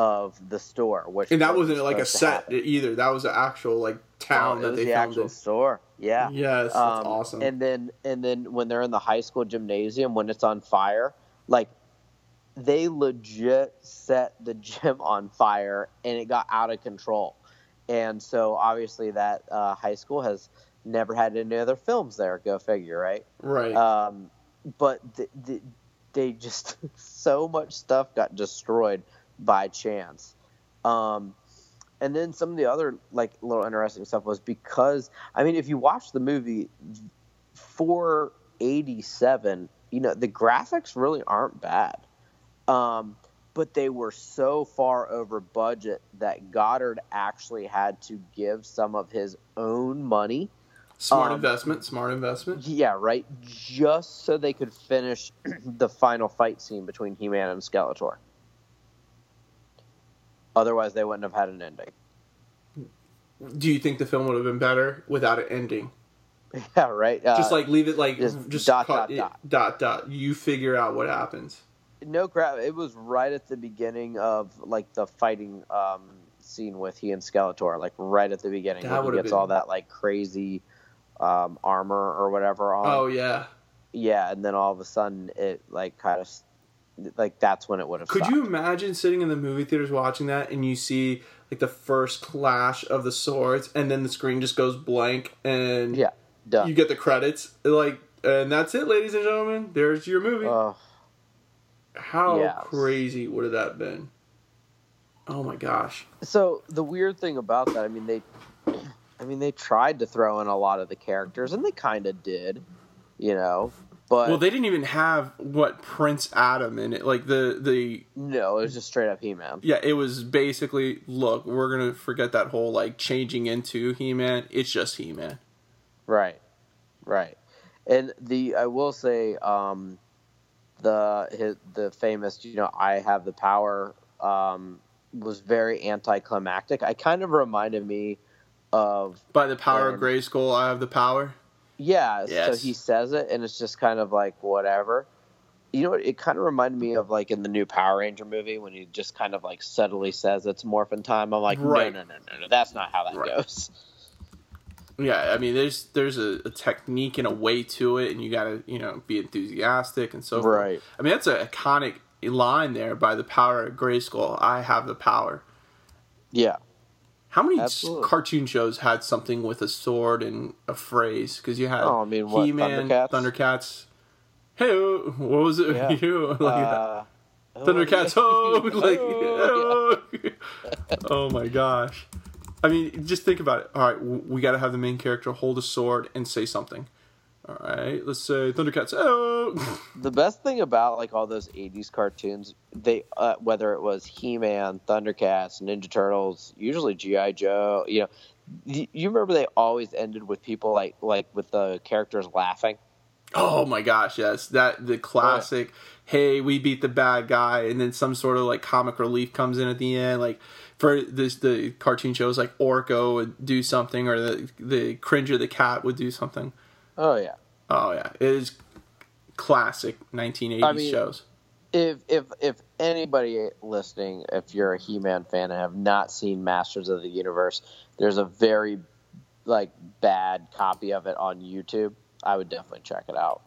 of the store, which and that wasn't like a set happen. either. That was an actual like town Oh, that they the filmed actual in. store. Yeah. Yes, that's Um, awesome. And then and then when they're in the high school gymnasium when it's on fire, like they legit set the gym on fire and it got out of control. And so obviously that uh, high school has never had any other films there. Go figure, right? right. Um, but th- th- they just so much stuff got destroyed by chance. Um, and then some of the other like little interesting stuff was because I mean, if you watch the movie for '87, you know the graphics really aren't bad, um, but they were so far over budget that Goddard actually had to give some of his own money smart um, investment. Smart investment. yeah, right. Just so they could finish the final fight scene between He-Man and Skeletor. Otherwise, they wouldn't have had an ending. Do you think the film would have been better without an ending? Yeah, right. Uh, just like leave it like just just, dot, dot, it- dot. dot dot. You figure out what happens. no crap. It was right at the beginning of like the fighting um, scene with he and Skeletor, like right at the beginning. That when he gets been- all that like crazy um, armor or whatever on. Oh yeah. yeah, and then all of a sudden it like kind of like that's when it would have. Could stopped. you imagine sitting in the movie theaters watching that and you see like the first clash of the swords and then the screen just goes blank and Yeah, done. you get the credits like and that's it, ladies and gentlemen. There's your movie. Ugh. How yeah. crazy would have that been? Oh my gosh. So the weird thing about that, I mean, they, I mean, they tried to throw in a lot of the characters, and they kind of did, you know. But well, they didn't even have what Prince Adam in it. Like the the no, it was just straight up He-Man. yeah, it was basically look, we're gonna forget that whole like changing into He Man. It's just He Man. Right, right. And the I will say, um, the his, the famous, you know, I have the power, um, was very anticlimactic. I kind of reminded me of By the power of Gray Grayskull, I have the power. Yeah, so he says it, and it's just kind of like whatever. You know? It kind of reminded me of like in the new Power Ranger movie when he just kind of like subtly says it's morphin time. I'm like, Right. no, no, no, no, no, that's not how that Right. goes. Yeah, I mean, there's there's a, a technique and a way to it, and you gotta you know be enthusiastic and so forth. Right. I mean, that's an iconic line there by the power of Grayskull. I have the power. Yeah, How many Absolutely. cartoon shows had something with a sword and a phrase? Because you had Oh, I mean, what, He Man, Thundercats? Thundercats. Hey, what was it? Yeah. you like that? uh, Thundercats, oh, oh, like, oh, oh. oh my gosh. I mean, just think about it. All right, we got to have the main character hold a sword and say something. All right, let's say Thundercats, oh. The best thing about like all those '80s cartoons, they uh, whether it was He-Man, Thundercats, Ninja Turtles, usually GI Joe, you know, you remember they always ended with people like like with the characters laughing. Oh my gosh, yes. That the classic hey, we beat the bad guy and then some sort of like comic relief comes in at the end like for this the cartoon shows like Orko would do something or the the Cringer the cat would do something. Oh yeah. Oh yeah, it is classic 1980s I mean, shows. if if if anybody listening, if you're a He-Man fan and have not seen Masters of the Universe, there's a very like bad copy of it on YouTube, I would definitely check it out.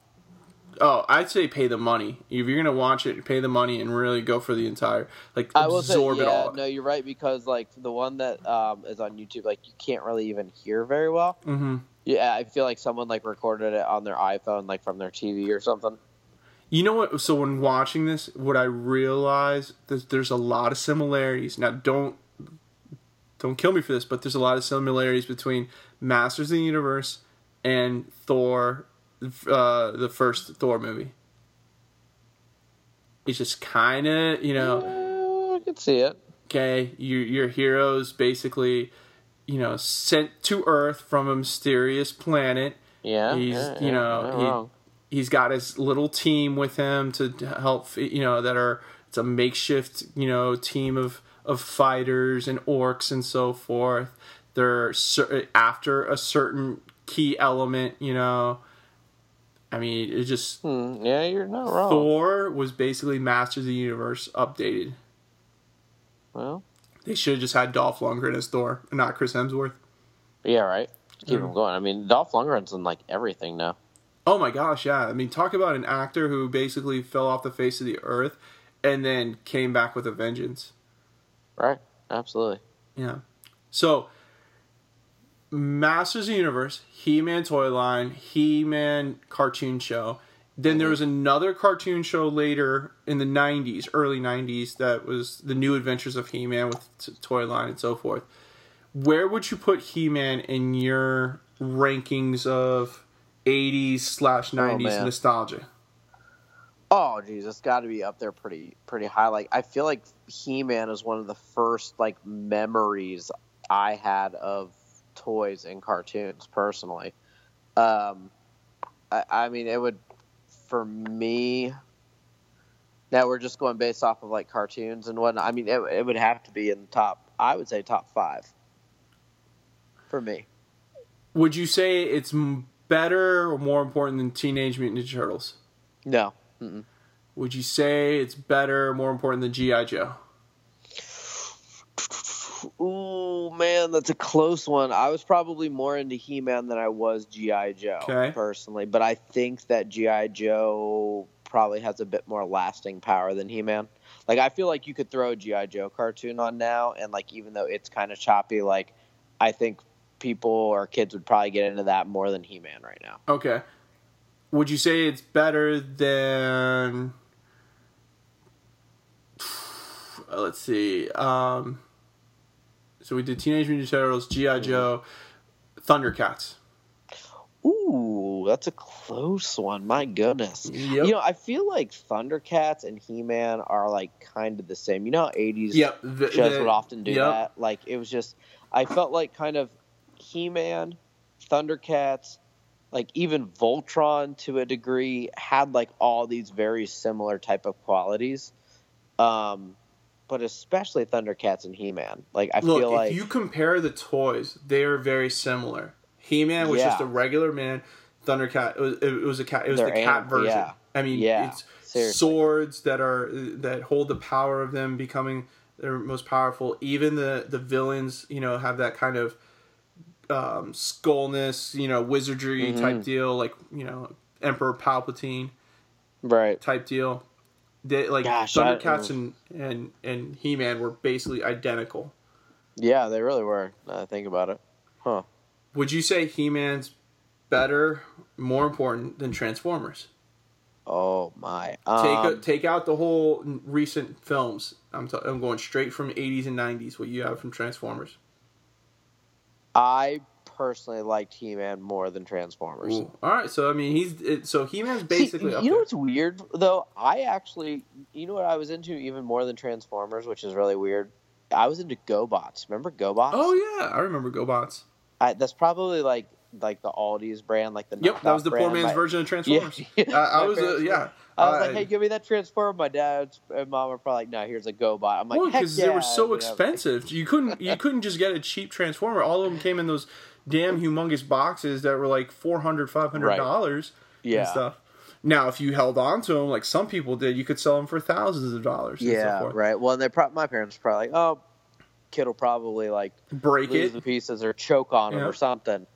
Oh, I'd say pay the money. If you're gonna watch it, pay the money and really go for the entire like I will say, absorb it yeah, all. no, you're right because like the one that um, is on YouTube, like you can't really even hear very well. hmm Yeah, I feel like someone like recorded it on their iPhone, like from their TV or something. You know what? So when watching this, what I realize that there's a lot of similarities. Now, don't don't kill me for this, but there's a lot of similarities between Masters of the Universe and Thor, uh, the first Thor movie. It's just kind of you know. Uh, I can see it. okay your your heroes basically you know sent to earth from a mysterious planet. Yeah, He's, yeah, you yeah, know, he he's got his little team with him to help you know that are it's a makeshift you know team of of fighters and orcs and so forth. They're after a certain key element you know. I mean it just Hmm, yeah, you're not wrong. thor was basically masters of the universe updated. Well, they should have just had dolph lundgren as thor and not chris hemsworth yeah, right. Keep Mm. him going. I mean, Dolph Lundgren's in like everything now. Oh my gosh, yeah. I mean, talk about an actor who basically fell off the face of the earth and then came back with a vengeance. Right. Absolutely. Yeah. So, Masters of the Universe, He Man toy line, He Man cartoon show. Then there was another cartoon show later in the 90s, early 90s, that was the new adventures of He Man with t- toy line and so forth. Where would you put He Man in your rankings of 80s slash 90s man. nostalgia? Oh, geez, it's got to be up there pretty pretty high. Like, I feel like He Man is one of the first like memories I had of toys and cartoons personally. Um, I, I mean, it would for me. Now we're just going based off of like cartoons and whatnot. I mean, it, it would have to be in the top. I would say top five for me. Would you say it's better or more important than Teenage Mutant Ninja Turtles? No. Mm-mm. Would you say it's better or more important than G.I. Joe? Ooh, man, that's a close one. I was probably more into He Man than I was G.I. Joe, Okay. personally. But I think that G.I. Joe probably has a bit more lasting power than He Man. Like, I feel like you could throw a G.I. Joe cartoon on now, and, like, even though it's kind of choppy, like, I think people or kids would probably get into that more than He Man right now. Okay. Would you say it's better than. Let's see. Um, so we did Teenage Mutant Ninja Turtles, G.I. Joe, Thundercats. Ooh, that's a close one. My goodness. Yep. You know, I feel like Thundercats and He Man are like kind of the same. You know how 80s Yep. the- shows the- would often do yep. that? Like, it was just, I felt like kind of He Man, Thundercats, like even Voltron to a degree had like all these very similar type of qualities. Um, but especially Thundercats and He Man. Like, I Look, feel like if you compare the toys, they are very similar. He Man was Yeah. just a regular man. Thundercat it was, it was a cat. It was They're the cat version. yeah. I mean, Yeah, it's seriously. swords that are that hold the power of them becoming their most powerful. Even the the villains, you know, have that kind of um, skullness, you know, wizardry Mm-hmm. type deal, like you know, Emperor Palpatine right. type deal. They like Gosh, I- Thundercats and and and He Man were basically identical. Yeah, they really were. I think about it. Huh. Would you say He Man's better, more important than Transformers? Oh, my. Take Um, a, take out the whole recent films. I'm t- I'm going straight from 80s and 90s. What you have from Transformers? I personally liked He Man more than Transformers. Ooh. All right, so I mean he's it, so He Man's See, basically you up know there. what's weird though? I actually, you know what I was into even more than Transformers, which is really weird. I was into GoBots. Remember GoBots? Oh yeah, I remember GoBots. I, that's probably like like the Aldi's brand, like the Yep, that was the poor man's My- version of Transformers. yeah, I, I was uh, yeah. I was Uh, like, "Hey, give me that Transformer." My dad and mom were probably like, "No, here's a GoBot." I'm like, Well, because yeah!" they were so you know? expensive. You couldn't you couldn't just get a cheap transformer. All of them came in those damn humongous boxes that were like 400 500 dollars and Yeah, stuff. Now, if you held on to them like some people did, you could sell them for thousands of dollars. and so yeah, forth. right. Well, and they pro- my parents were probably like, "Oh, kid will probably like Break lose it. the pieces or choke on them or something."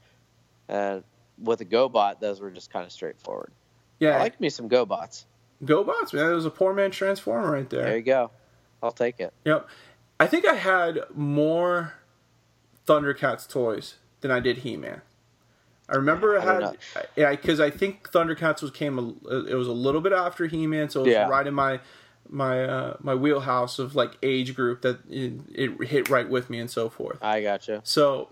and with a GoBot, those were just kind of straightforward. Yeah, I like me some GoBots. GoBots, man. It was a poor man's Transformer right there. There you go. I'll take it. Yep. I think I had more Thundercats toys than I did He-Man. I remember I, had yeah because I think Thundercats was came a, it was a little bit after He-Man, so it was Yeah. right in my my uh, my wheelhouse of like age group that it, it hit right with me and so forth. I gotcha. So,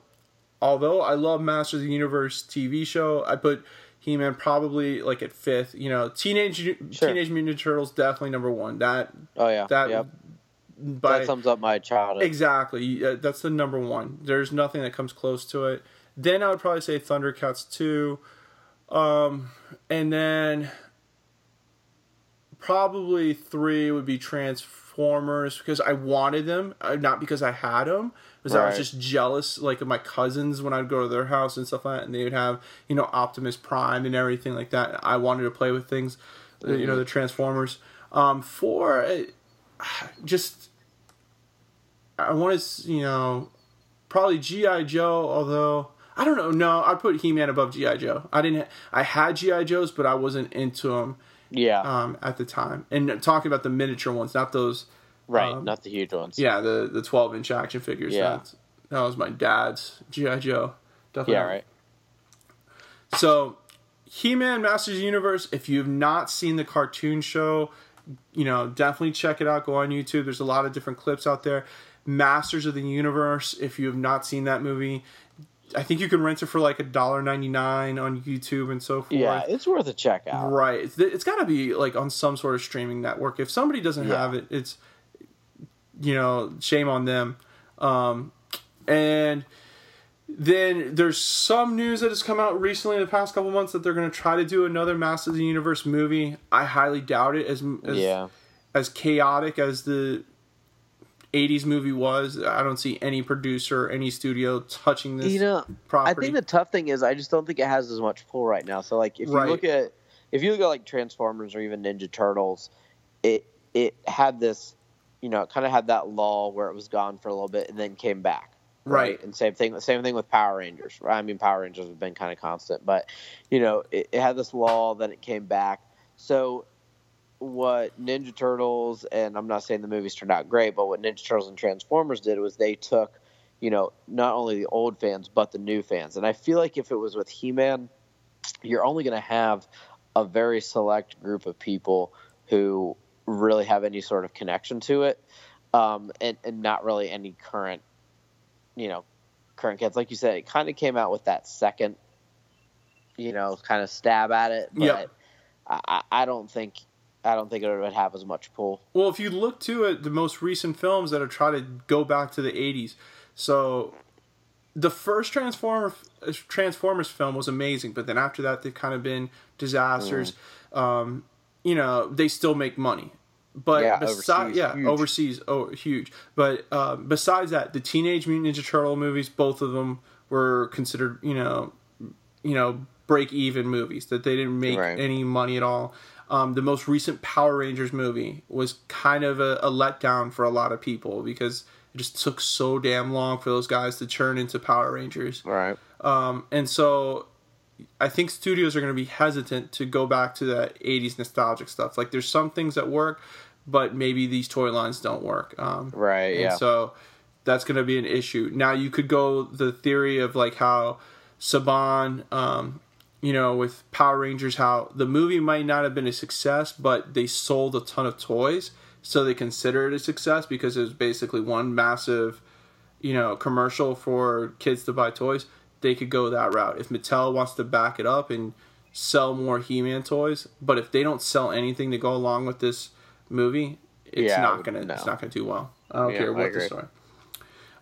although I love Masters of the Universe TV show, I put He-Man probably like at fifth. You know, Teenage Sure. Teenage Mutant Turtles definitely number one. That Oh yeah. that yep. By that sums up my childhood. exactly uh, that's the number one. There's nothing that comes close to it. Then I would probably say Thundercats two, um, and then probably three would be Transformers because I wanted them, uh, not because I had them. Because I was just jealous, like of my cousins when I'd go to their house and stuff like that, and they would have you know Optimus Prime and everything like that. I wanted to play with things, uh, you know, the Transformers. Um, four, just I want to, you know, probably GI Joe. Although I don't know, no, I'd put He Man above GI Joe. I didn't. I had GI Joes, but I wasn't into them yeah. um, at the time. And talking about the miniature ones, not those. right. um, not the huge ones. Yeah, the the twelve inch action figures. Yeah. That, that was my dad's GI Joe. Definitely. Yeah. Right. So, He Man Masters of the Universe, if you have not seen the cartoon show, you know, definitely check it out. Go on YouTube. There's a lot of different clips out there. Masters of the Universe, if you have not seen that movie, I think you can rent it for like a dollar ninety nine on YouTube and so forth. Yeah. It's worth a check out. Right. It's, it's got to be like on some sort of streaming network. If somebody doesn't Yeah. have it, it's you know shame on them. Um, and then there's some news that has come out recently in the past couple months that they're going to try to do another Masters of the Universe movie. I highly doubt it. As as, Yeah. as chaotic as the 80s movie was, I don't see any producer, any studio touching this You know, property. I think the tough thing is I just don't think it has as much pull right now. So like if Right. you look at if you look at like Transformers or even Ninja Turtles, it it had this, you know, it kind of had that lull where it was gone for a little bit and then came back. Right. And same thing same thing with Power Rangers. I mean Power Rangers have been kind of constant, but you know, it, it had this lull then it came back. So what Ninja Turtles and I'm not saying the movies turned out great, but what Ninja Turtles and Transformers did was they took, you know, not only the old fans but the new fans. And I feel like if it was with He-Man, you're only going to have a very select group of people who really have any sort of connection to it, um, and and not really any current, you know, current kids. Like you said, it kind of came out with that second, you know, kind of stab at it, but Yep. I, I don't think I don't think it would have as much pull. Well, if you look to it, the most recent films that are trying to go back to the '80s, so the first Transformer Transformers film was amazing, but then after that, they've kind of been disasters. Um, you know, they still make money, but Yeah, besides, overseas, yeah, huge. overseas, oh, huge. But um, besides that, the Teenage Mutant Ninja Turtle movies, both of them were considered, you know, you know, break even movies that they didn't make Right. any money at all. Um, the most recent Power Rangers movie was kind of a, a letdown for a lot of people because it just took so damn long for those guys to turn into Power Rangers. Right. Um, and so I think studios are going to be hesitant to go back to that 80s nostalgic stuff. Like there's some things that work, but maybe these toy lines don't work. Um, Right. and Yeah. so that's going to be an issue. Now you could go the theory of like how Saban, um, you know, with Power Rangers, how the movie might not have been a success, but they sold a ton of toys, so they consider it a success because it was basically one massive, you know, commercial for kids to buy toys. They could go that route if Mattel wants to back it up and sell more He-Man toys. But if they don't sell anything to go along with this movie, it's Yeah, not gonna no. it's not gonna do well. I don't Yeah, care what the story.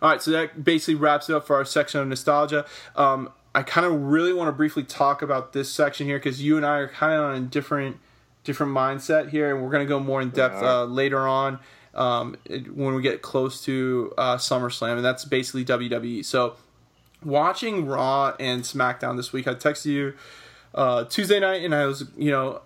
All right, so that basically wraps it up for our section of nostalgia. Um, I kind of really want to briefly talk about this section here because you and I are kind of on a different different mindset here, and we're to go more in depth are. uh, later on um, it- when we get close to uh, SummerSlam, and that's basically WWE. So, watching Raw and SmackDown this week, I texted you uh, Tuesday night, and I was, you know,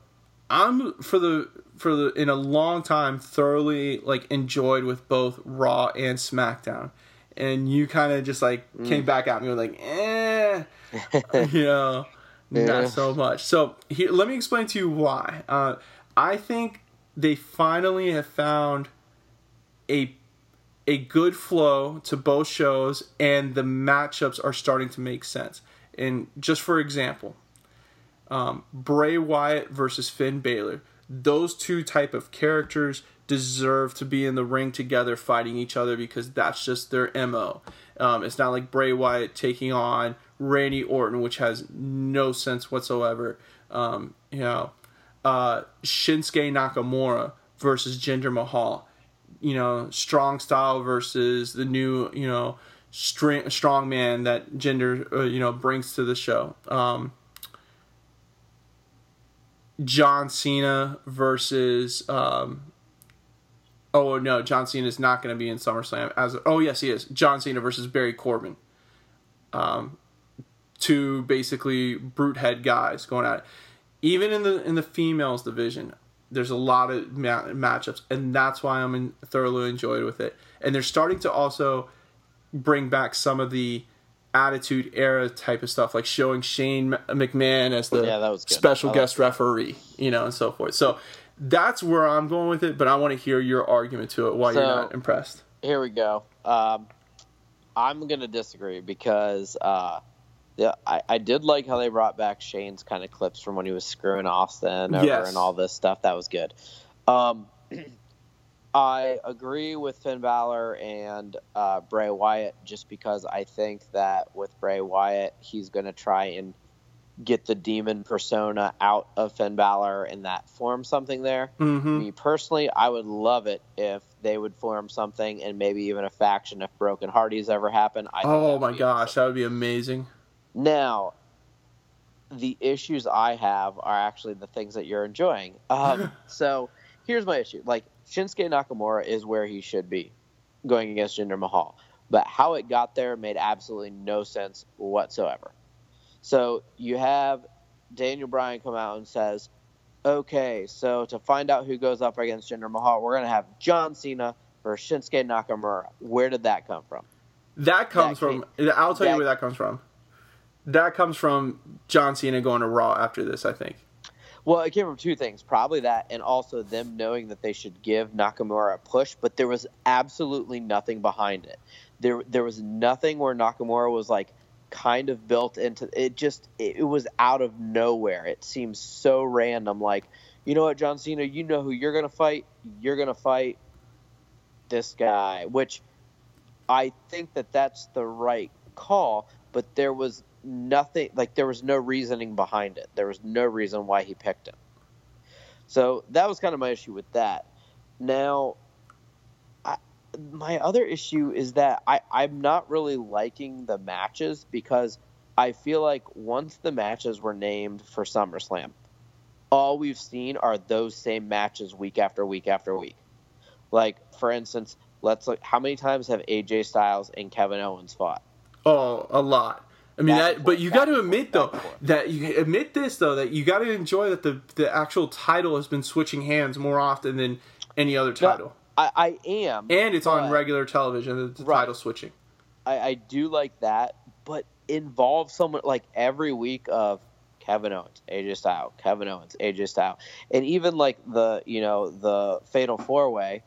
I'm for the for the in a long time thoroughly like enjoyed with both Raw and SmackDown, and you kind of just like Mm. came back at me with like, eh, you know, Yeah. not so much. So here, let me explain to you why. Uh, I think they finally have found a a good flow to both shows, and the matchups are starting to make sense. And just for example, um, Bray Wyatt versus Finn Balor. Those two type of characters deserve to be in the ring together fighting each other because that's just their mo. Um, it's not like Bray Wyatt taking on Randy Orton, which has no sense whatsoever. Um, you know, uh, Shinsuke Nakamura versus Jinder Mahal. You know, strong style versus the new you know string, strong man that Jinder uh, you know brings to the show. Um, John Cena versus um Oh no, John Cena is not going to be in SummerSlam as oh yes he is. John Cena versus Baron Corbin. Um two basically brute head guys going at it. Even in the in the females division, there's a lot of ma- matchups and that's why I'm in, thoroughly enjoyed with it. And they're starting to also bring back some of the attitude era type of stuff like showing Shane McMahon as the Yeah, that special guest like referee, you know, and so forth. So that's where I'm going with it, but I want to hear your argument to it why you're not impressed. Here we go. Um, I'm gonna disagree because uh, yeah, I, I did like how they brought back Shane's kind of clips from when he was screwing Austin over Yes. and all this stuff. That was good. Um, I agree with Finn Balor and uh, Bray Wyatt just because I think that with Bray Wyatt, he's going to try and get the demon persona out of Finn Balor and that form something there. Mm-hmm. Me personally, I would love it if they would form something and maybe even a faction if Broken Hardys ever happen. Oh my gosh, awesome. that would be amazing. Now, the issues I have are actually the things that you're enjoying. Um, so here's my issue: like Shinsuke Nakamura is where he should be, going against Jinder Mahal, but how it got there made absolutely no sense whatsoever. So you have Daniel Bryan come out and says, "Okay, so to find out who goes up against Jinder Mahal, we're gonna have John Cena versus Shinsuke Nakamura." Where did that come from? That comes That from. I'll tell you where that comes from. That comes from John Cena going to Raw after this. I think. Well, it came from two things. Probably that, and also them knowing that they should give Nakamura a push, but there was absolutely nothing behind it. There, there was nothing where Nakamura was like kind of built into it. Just it, was out of nowhere. It seems so random. Like, you know what, John Cena, you know who you're gonna fight. You're gonna fight this guy, which I think that that's the right call. But there was nothing like there was no reasoning behind it. There was no reason why he picked him. So that was kind of my issue with that. Now, I, my other issue is that I, I'm not really liking the matches because I feel like once the matches were named for SummerSlam, all we've seen are those same matches week after week after week. Like, for instance, let's look how many times have AJ Styles and Kevin Owens fought? Oh, a lot. I mean that, but you got to admit though back and forth. that you admit this though that you got to enjoy that the the actual title has been switching hands more often than any other No, title, I, I am. and it's on regular television. The, the Right. title switching. I, I do like that, but involve someone like every week of Kevin Owens, AJ Styles, Kevin Owens, AJ Styles, and even like the you know the Fatal Four Way.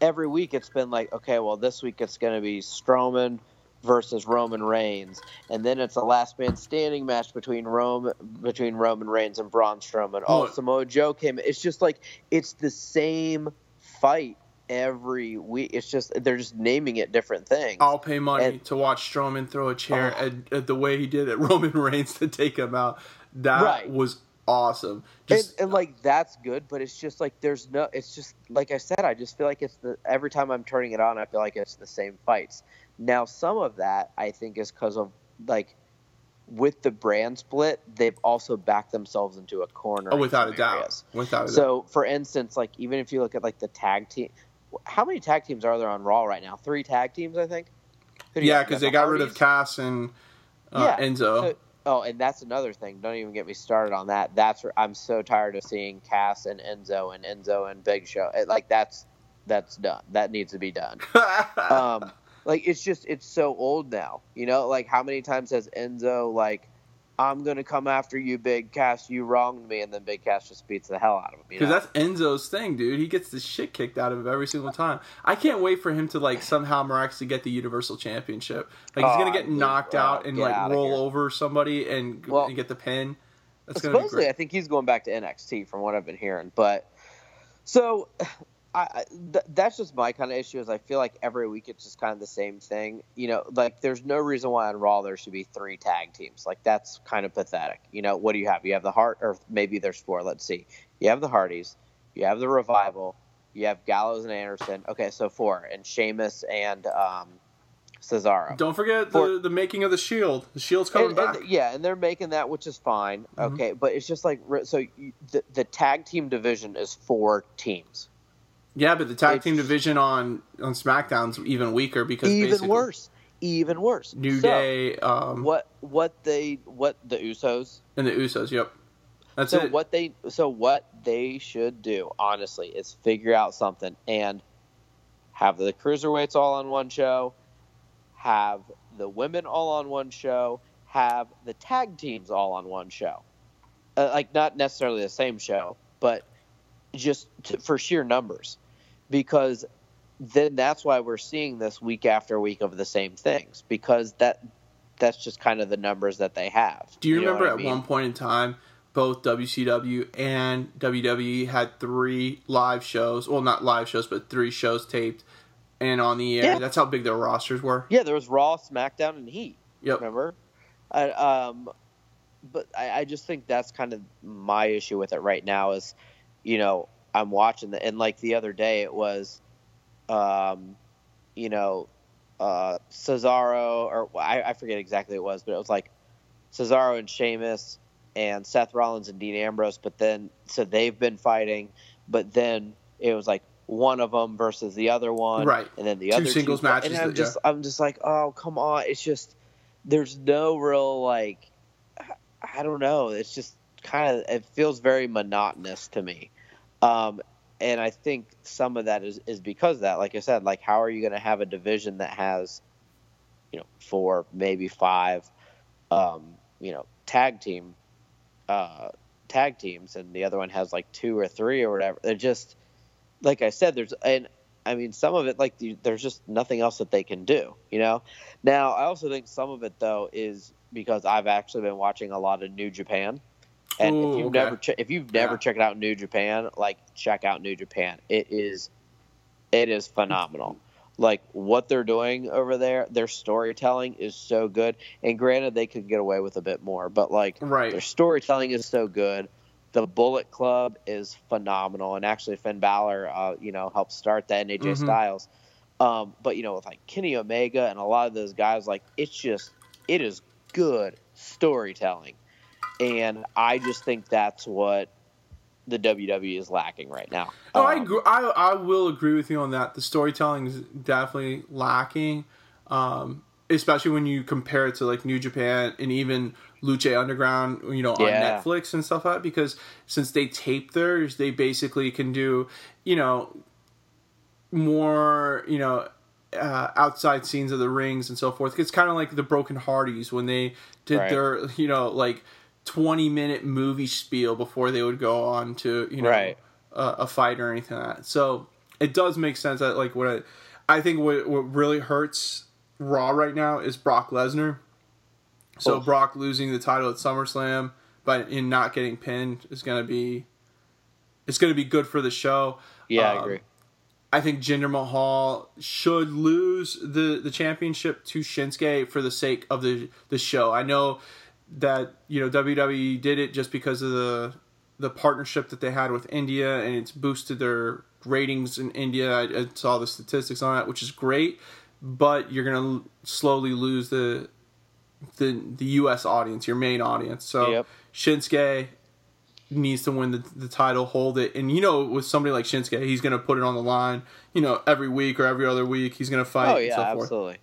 Every week it's been like okay, well this week it's going to be Strowman versus Roman Reigns, and then it's a last man standing match between Rome between Roman Reigns and Braun Strowman. Oh. Samoa Joe came. It's just like it's the same fight every week. It's just they're just naming it different things. I'll pay money And- to watch Strowman throw a chair Oh. at, at the way he did at Roman Reigns to take him out. That Right. was awesome. Just and, and like that's good, but it's just like there's no. It's just like I said. I just feel like it's the every time I'm turning it on, I feel like it's the same fights. Now, some of that I think is because of like with the brand split, they've also backed themselves into a corner. oh, without a some doubt, without a doubt. So, for instance, like even if you look at like the tag team, how many tag teams are there on Raw right now? Three tag teams, I think. Who do you Yeah, because they the got rid of Cass and uh, Yeah, Enzo. So- oh, and that's another thing. Don't even get me started on that. That's where I'm so tired of seeing Cass and Enzo and Enzo and Big Show. It- Like that's that's done. That needs to be done. Um, like it's just it's so old now. You know, like how many times has Enzo like I'm gonna come after you, Big Cass. You wronged me, and then Big Cass just beats the hell out of him. Because that's Enzo's thing, dude. He gets the shit kicked out of him every single time. I can't wait for him to like somehow miraculously get the Universal Championship. Like he's Oh, gonna get knocked out and get like outta roll over somebody and, Well, and get the pin. That's gonna be Supposedly. I think he's going back to NXT from what I've been hearing. But so, I, th- that's just my kind of issue. Is I feel like every week it's just kind of the same thing. You know, like there's no reason why on Raw there should be three tag teams. Like that's kind of pathetic. You know, what do you have? You have the Heart, or maybe there's four. Let's see. You have the Hardys. You have the Revival. You have Gallows and Anderson. Okay, so four, and Sheamus and um, Cesaro. Don't forget the, the making of the Shield. The Shield's coming And- and- back. yeah, and they're making that, which is fine. Mhm. Okay, but it's just like so you, the the tag team division is four teams. Yeah, but the tag It's- team division on on SmackDown's even weaker because Even basically worse, even worse. New So, Day um, What what they what the Usos. and the Usos. Yep, that's So it. what they so what they should do honestly is figure out something and have the cruiserweights all on one show, have the women all on one show, have the tag teams all on one show. Uh, like not necessarily the same show, but just to, for sheer numbers, because then that's why we're seeing this week after week of the same things because that that's just kind of the numbers that they have. Do you, know remember what I at mean? one point in time, both WCW and WWE had three live shows? Well, not live shows, but three shows taped and on the air. Yeah. That's how big their rosters were. Yeah, there was Raw, SmackDown, and Heat. Yep. Remember? I, um, but I, I just think that's kind of my issue with it right now is, you know, I'm watching the and like the other day it was, um, you know, uh, Cesaro or I, I forget exactly what it was, but it was like Cesaro and Sheamus and Seth Rollins and Dean Ambrose. But then so they've been fighting, but then it was like one of them versus the other one, Right. And then the Two other singles two, matches And I'm that- just I'm just like, oh come on, it's just there's no real like I don't know. It's just kind of it feels very monotonous to me. Um, and I think some of that is, is because of that. Like I said, like how are you going to have a division that has, you know, four, maybe five, um, you know, tag team, uh, tag teams, and the other one has like two or three or whatever. They're just, like I said, there's and I mean some of it like the, there's just nothing else that they can do. You know. Now I also think some of it though is because I've actually been watching a lot of New Japan. And Ooh, if you've okay. never che- if you've never Yeah. checked out New Japan, like check out New Japan. It is it is phenomenal. Like what they're doing over there, their storytelling is so good. And granted, they could get away with a bit more, but like right. their storytelling is so good. The Bullet Club is phenomenal, and actually Finn Balor, uh, you know, helped start that and AJ Mhm. Styles. Um, but you know, with like Kenny Omega and a lot of those guys, like it's just it is good storytelling, and I just think that's what the WWE is lacking right now. Oh, I, Um, agree, I I will agree with you on that. The storytelling is definitely lacking, um, especially when you compare it to like New Japan and even Lucha Underground, you know, on Netflix and stuff like that. Because since they tape theirs, they basically can do, you know, more, you know, uh, outside scenes of the rings and so forth. It's kind of like the Broken Hardys when they did Right. their, you know, like twenty minute movie spiel before they would go on to, you know, Right. a, a fight or anything like that. So it does make sense that like what I, I think what what really hurts Raw right now is Brock Lesnar. So Oh. Brock losing the title at SummerSlam, but in not getting pinned is gonna be, it's gonna be good for the show. yeah, I Um, agree. I think Jinder Mahal should lose the, the championship to Shinsuke for the sake of the the show. I know that you know WWE did it just because of the the partnership that they had with India and it's boosted their ratings in India. I, I saw the statistics on that, which is great. But you're gonna l- slowly lose the the the U.S. audience, your main audience. So Yep. Shinsuke needs to win the, the title, hold it, and you know with somebody like Shinsuke, he's gonna put it on the line. You know every week or every other week, he's gonna fight. Oh yeah, so absolutely.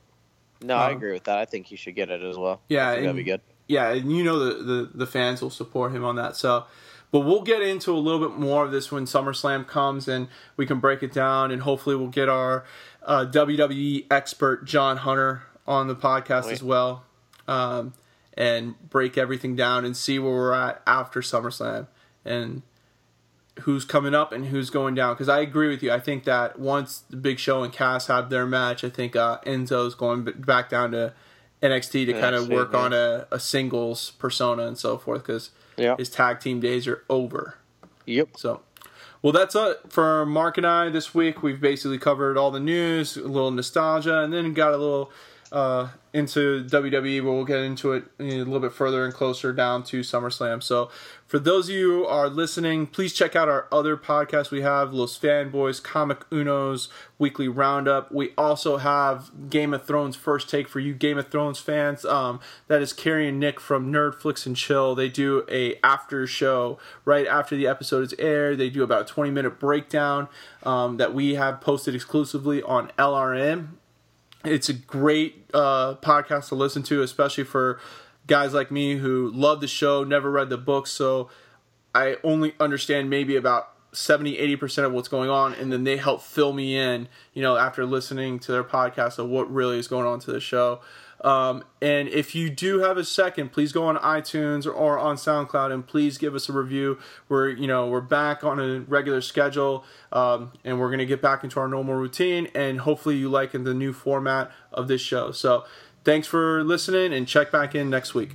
No, I Um, agree with that. I think he should get it as well. Yeah, that'd be good. Yeah, and you know the, the the fans will support him on that. So, but we'll get into a little bit more of this when SummerSlam comes and we can break it down. And hopefully, we'll get our uh, WWE expert, John Hunter, on the podcast as well um, and break everything down and see where we're at after SummerSlam and who's coming up and who's going down. Because I agree with you. I think that once the Big Show and Cass have their match, I think uh, Enzo's going back down to NXT to NXT, kind of work yeah. on a, a, singles persona and so forth because yep. his tag team days are over. Yep. So, well, that's it for Mark and I this week. We've basically covered all the news, a little nostalgia, and then got a little uh, into WWE, but we'll get into it a little bit further and closer down to SummerSlam. So, for those of you are listening, please check out our other podcasts we have Los Fanboys, Comic Uno's Weekly Roundup. We also have Game of Thrones First Take for you Game of Thrones fans. Um, that is Carrie and Nick from Nerdflix and Chill. They do a after show right after the episode is aired. They do about a 20 minute breakdown um, that we have posted exclusively on LRM it's a great uh, podcast to listen to, especially for guys like me who love the show, never read the book, so I only understand maybe about 70 80% of what's going on and then they help fill me in you know after listening to their podcast of what really is going on to the show um, and if you do have a second, please go on iTunes or, or, on SoundCloud and please give us a review. We're you know we're back on a regular schedule um, and we're gonna get back into our normal routine and hopefully you like the new format of this show. So thanks for listening and check back in next week.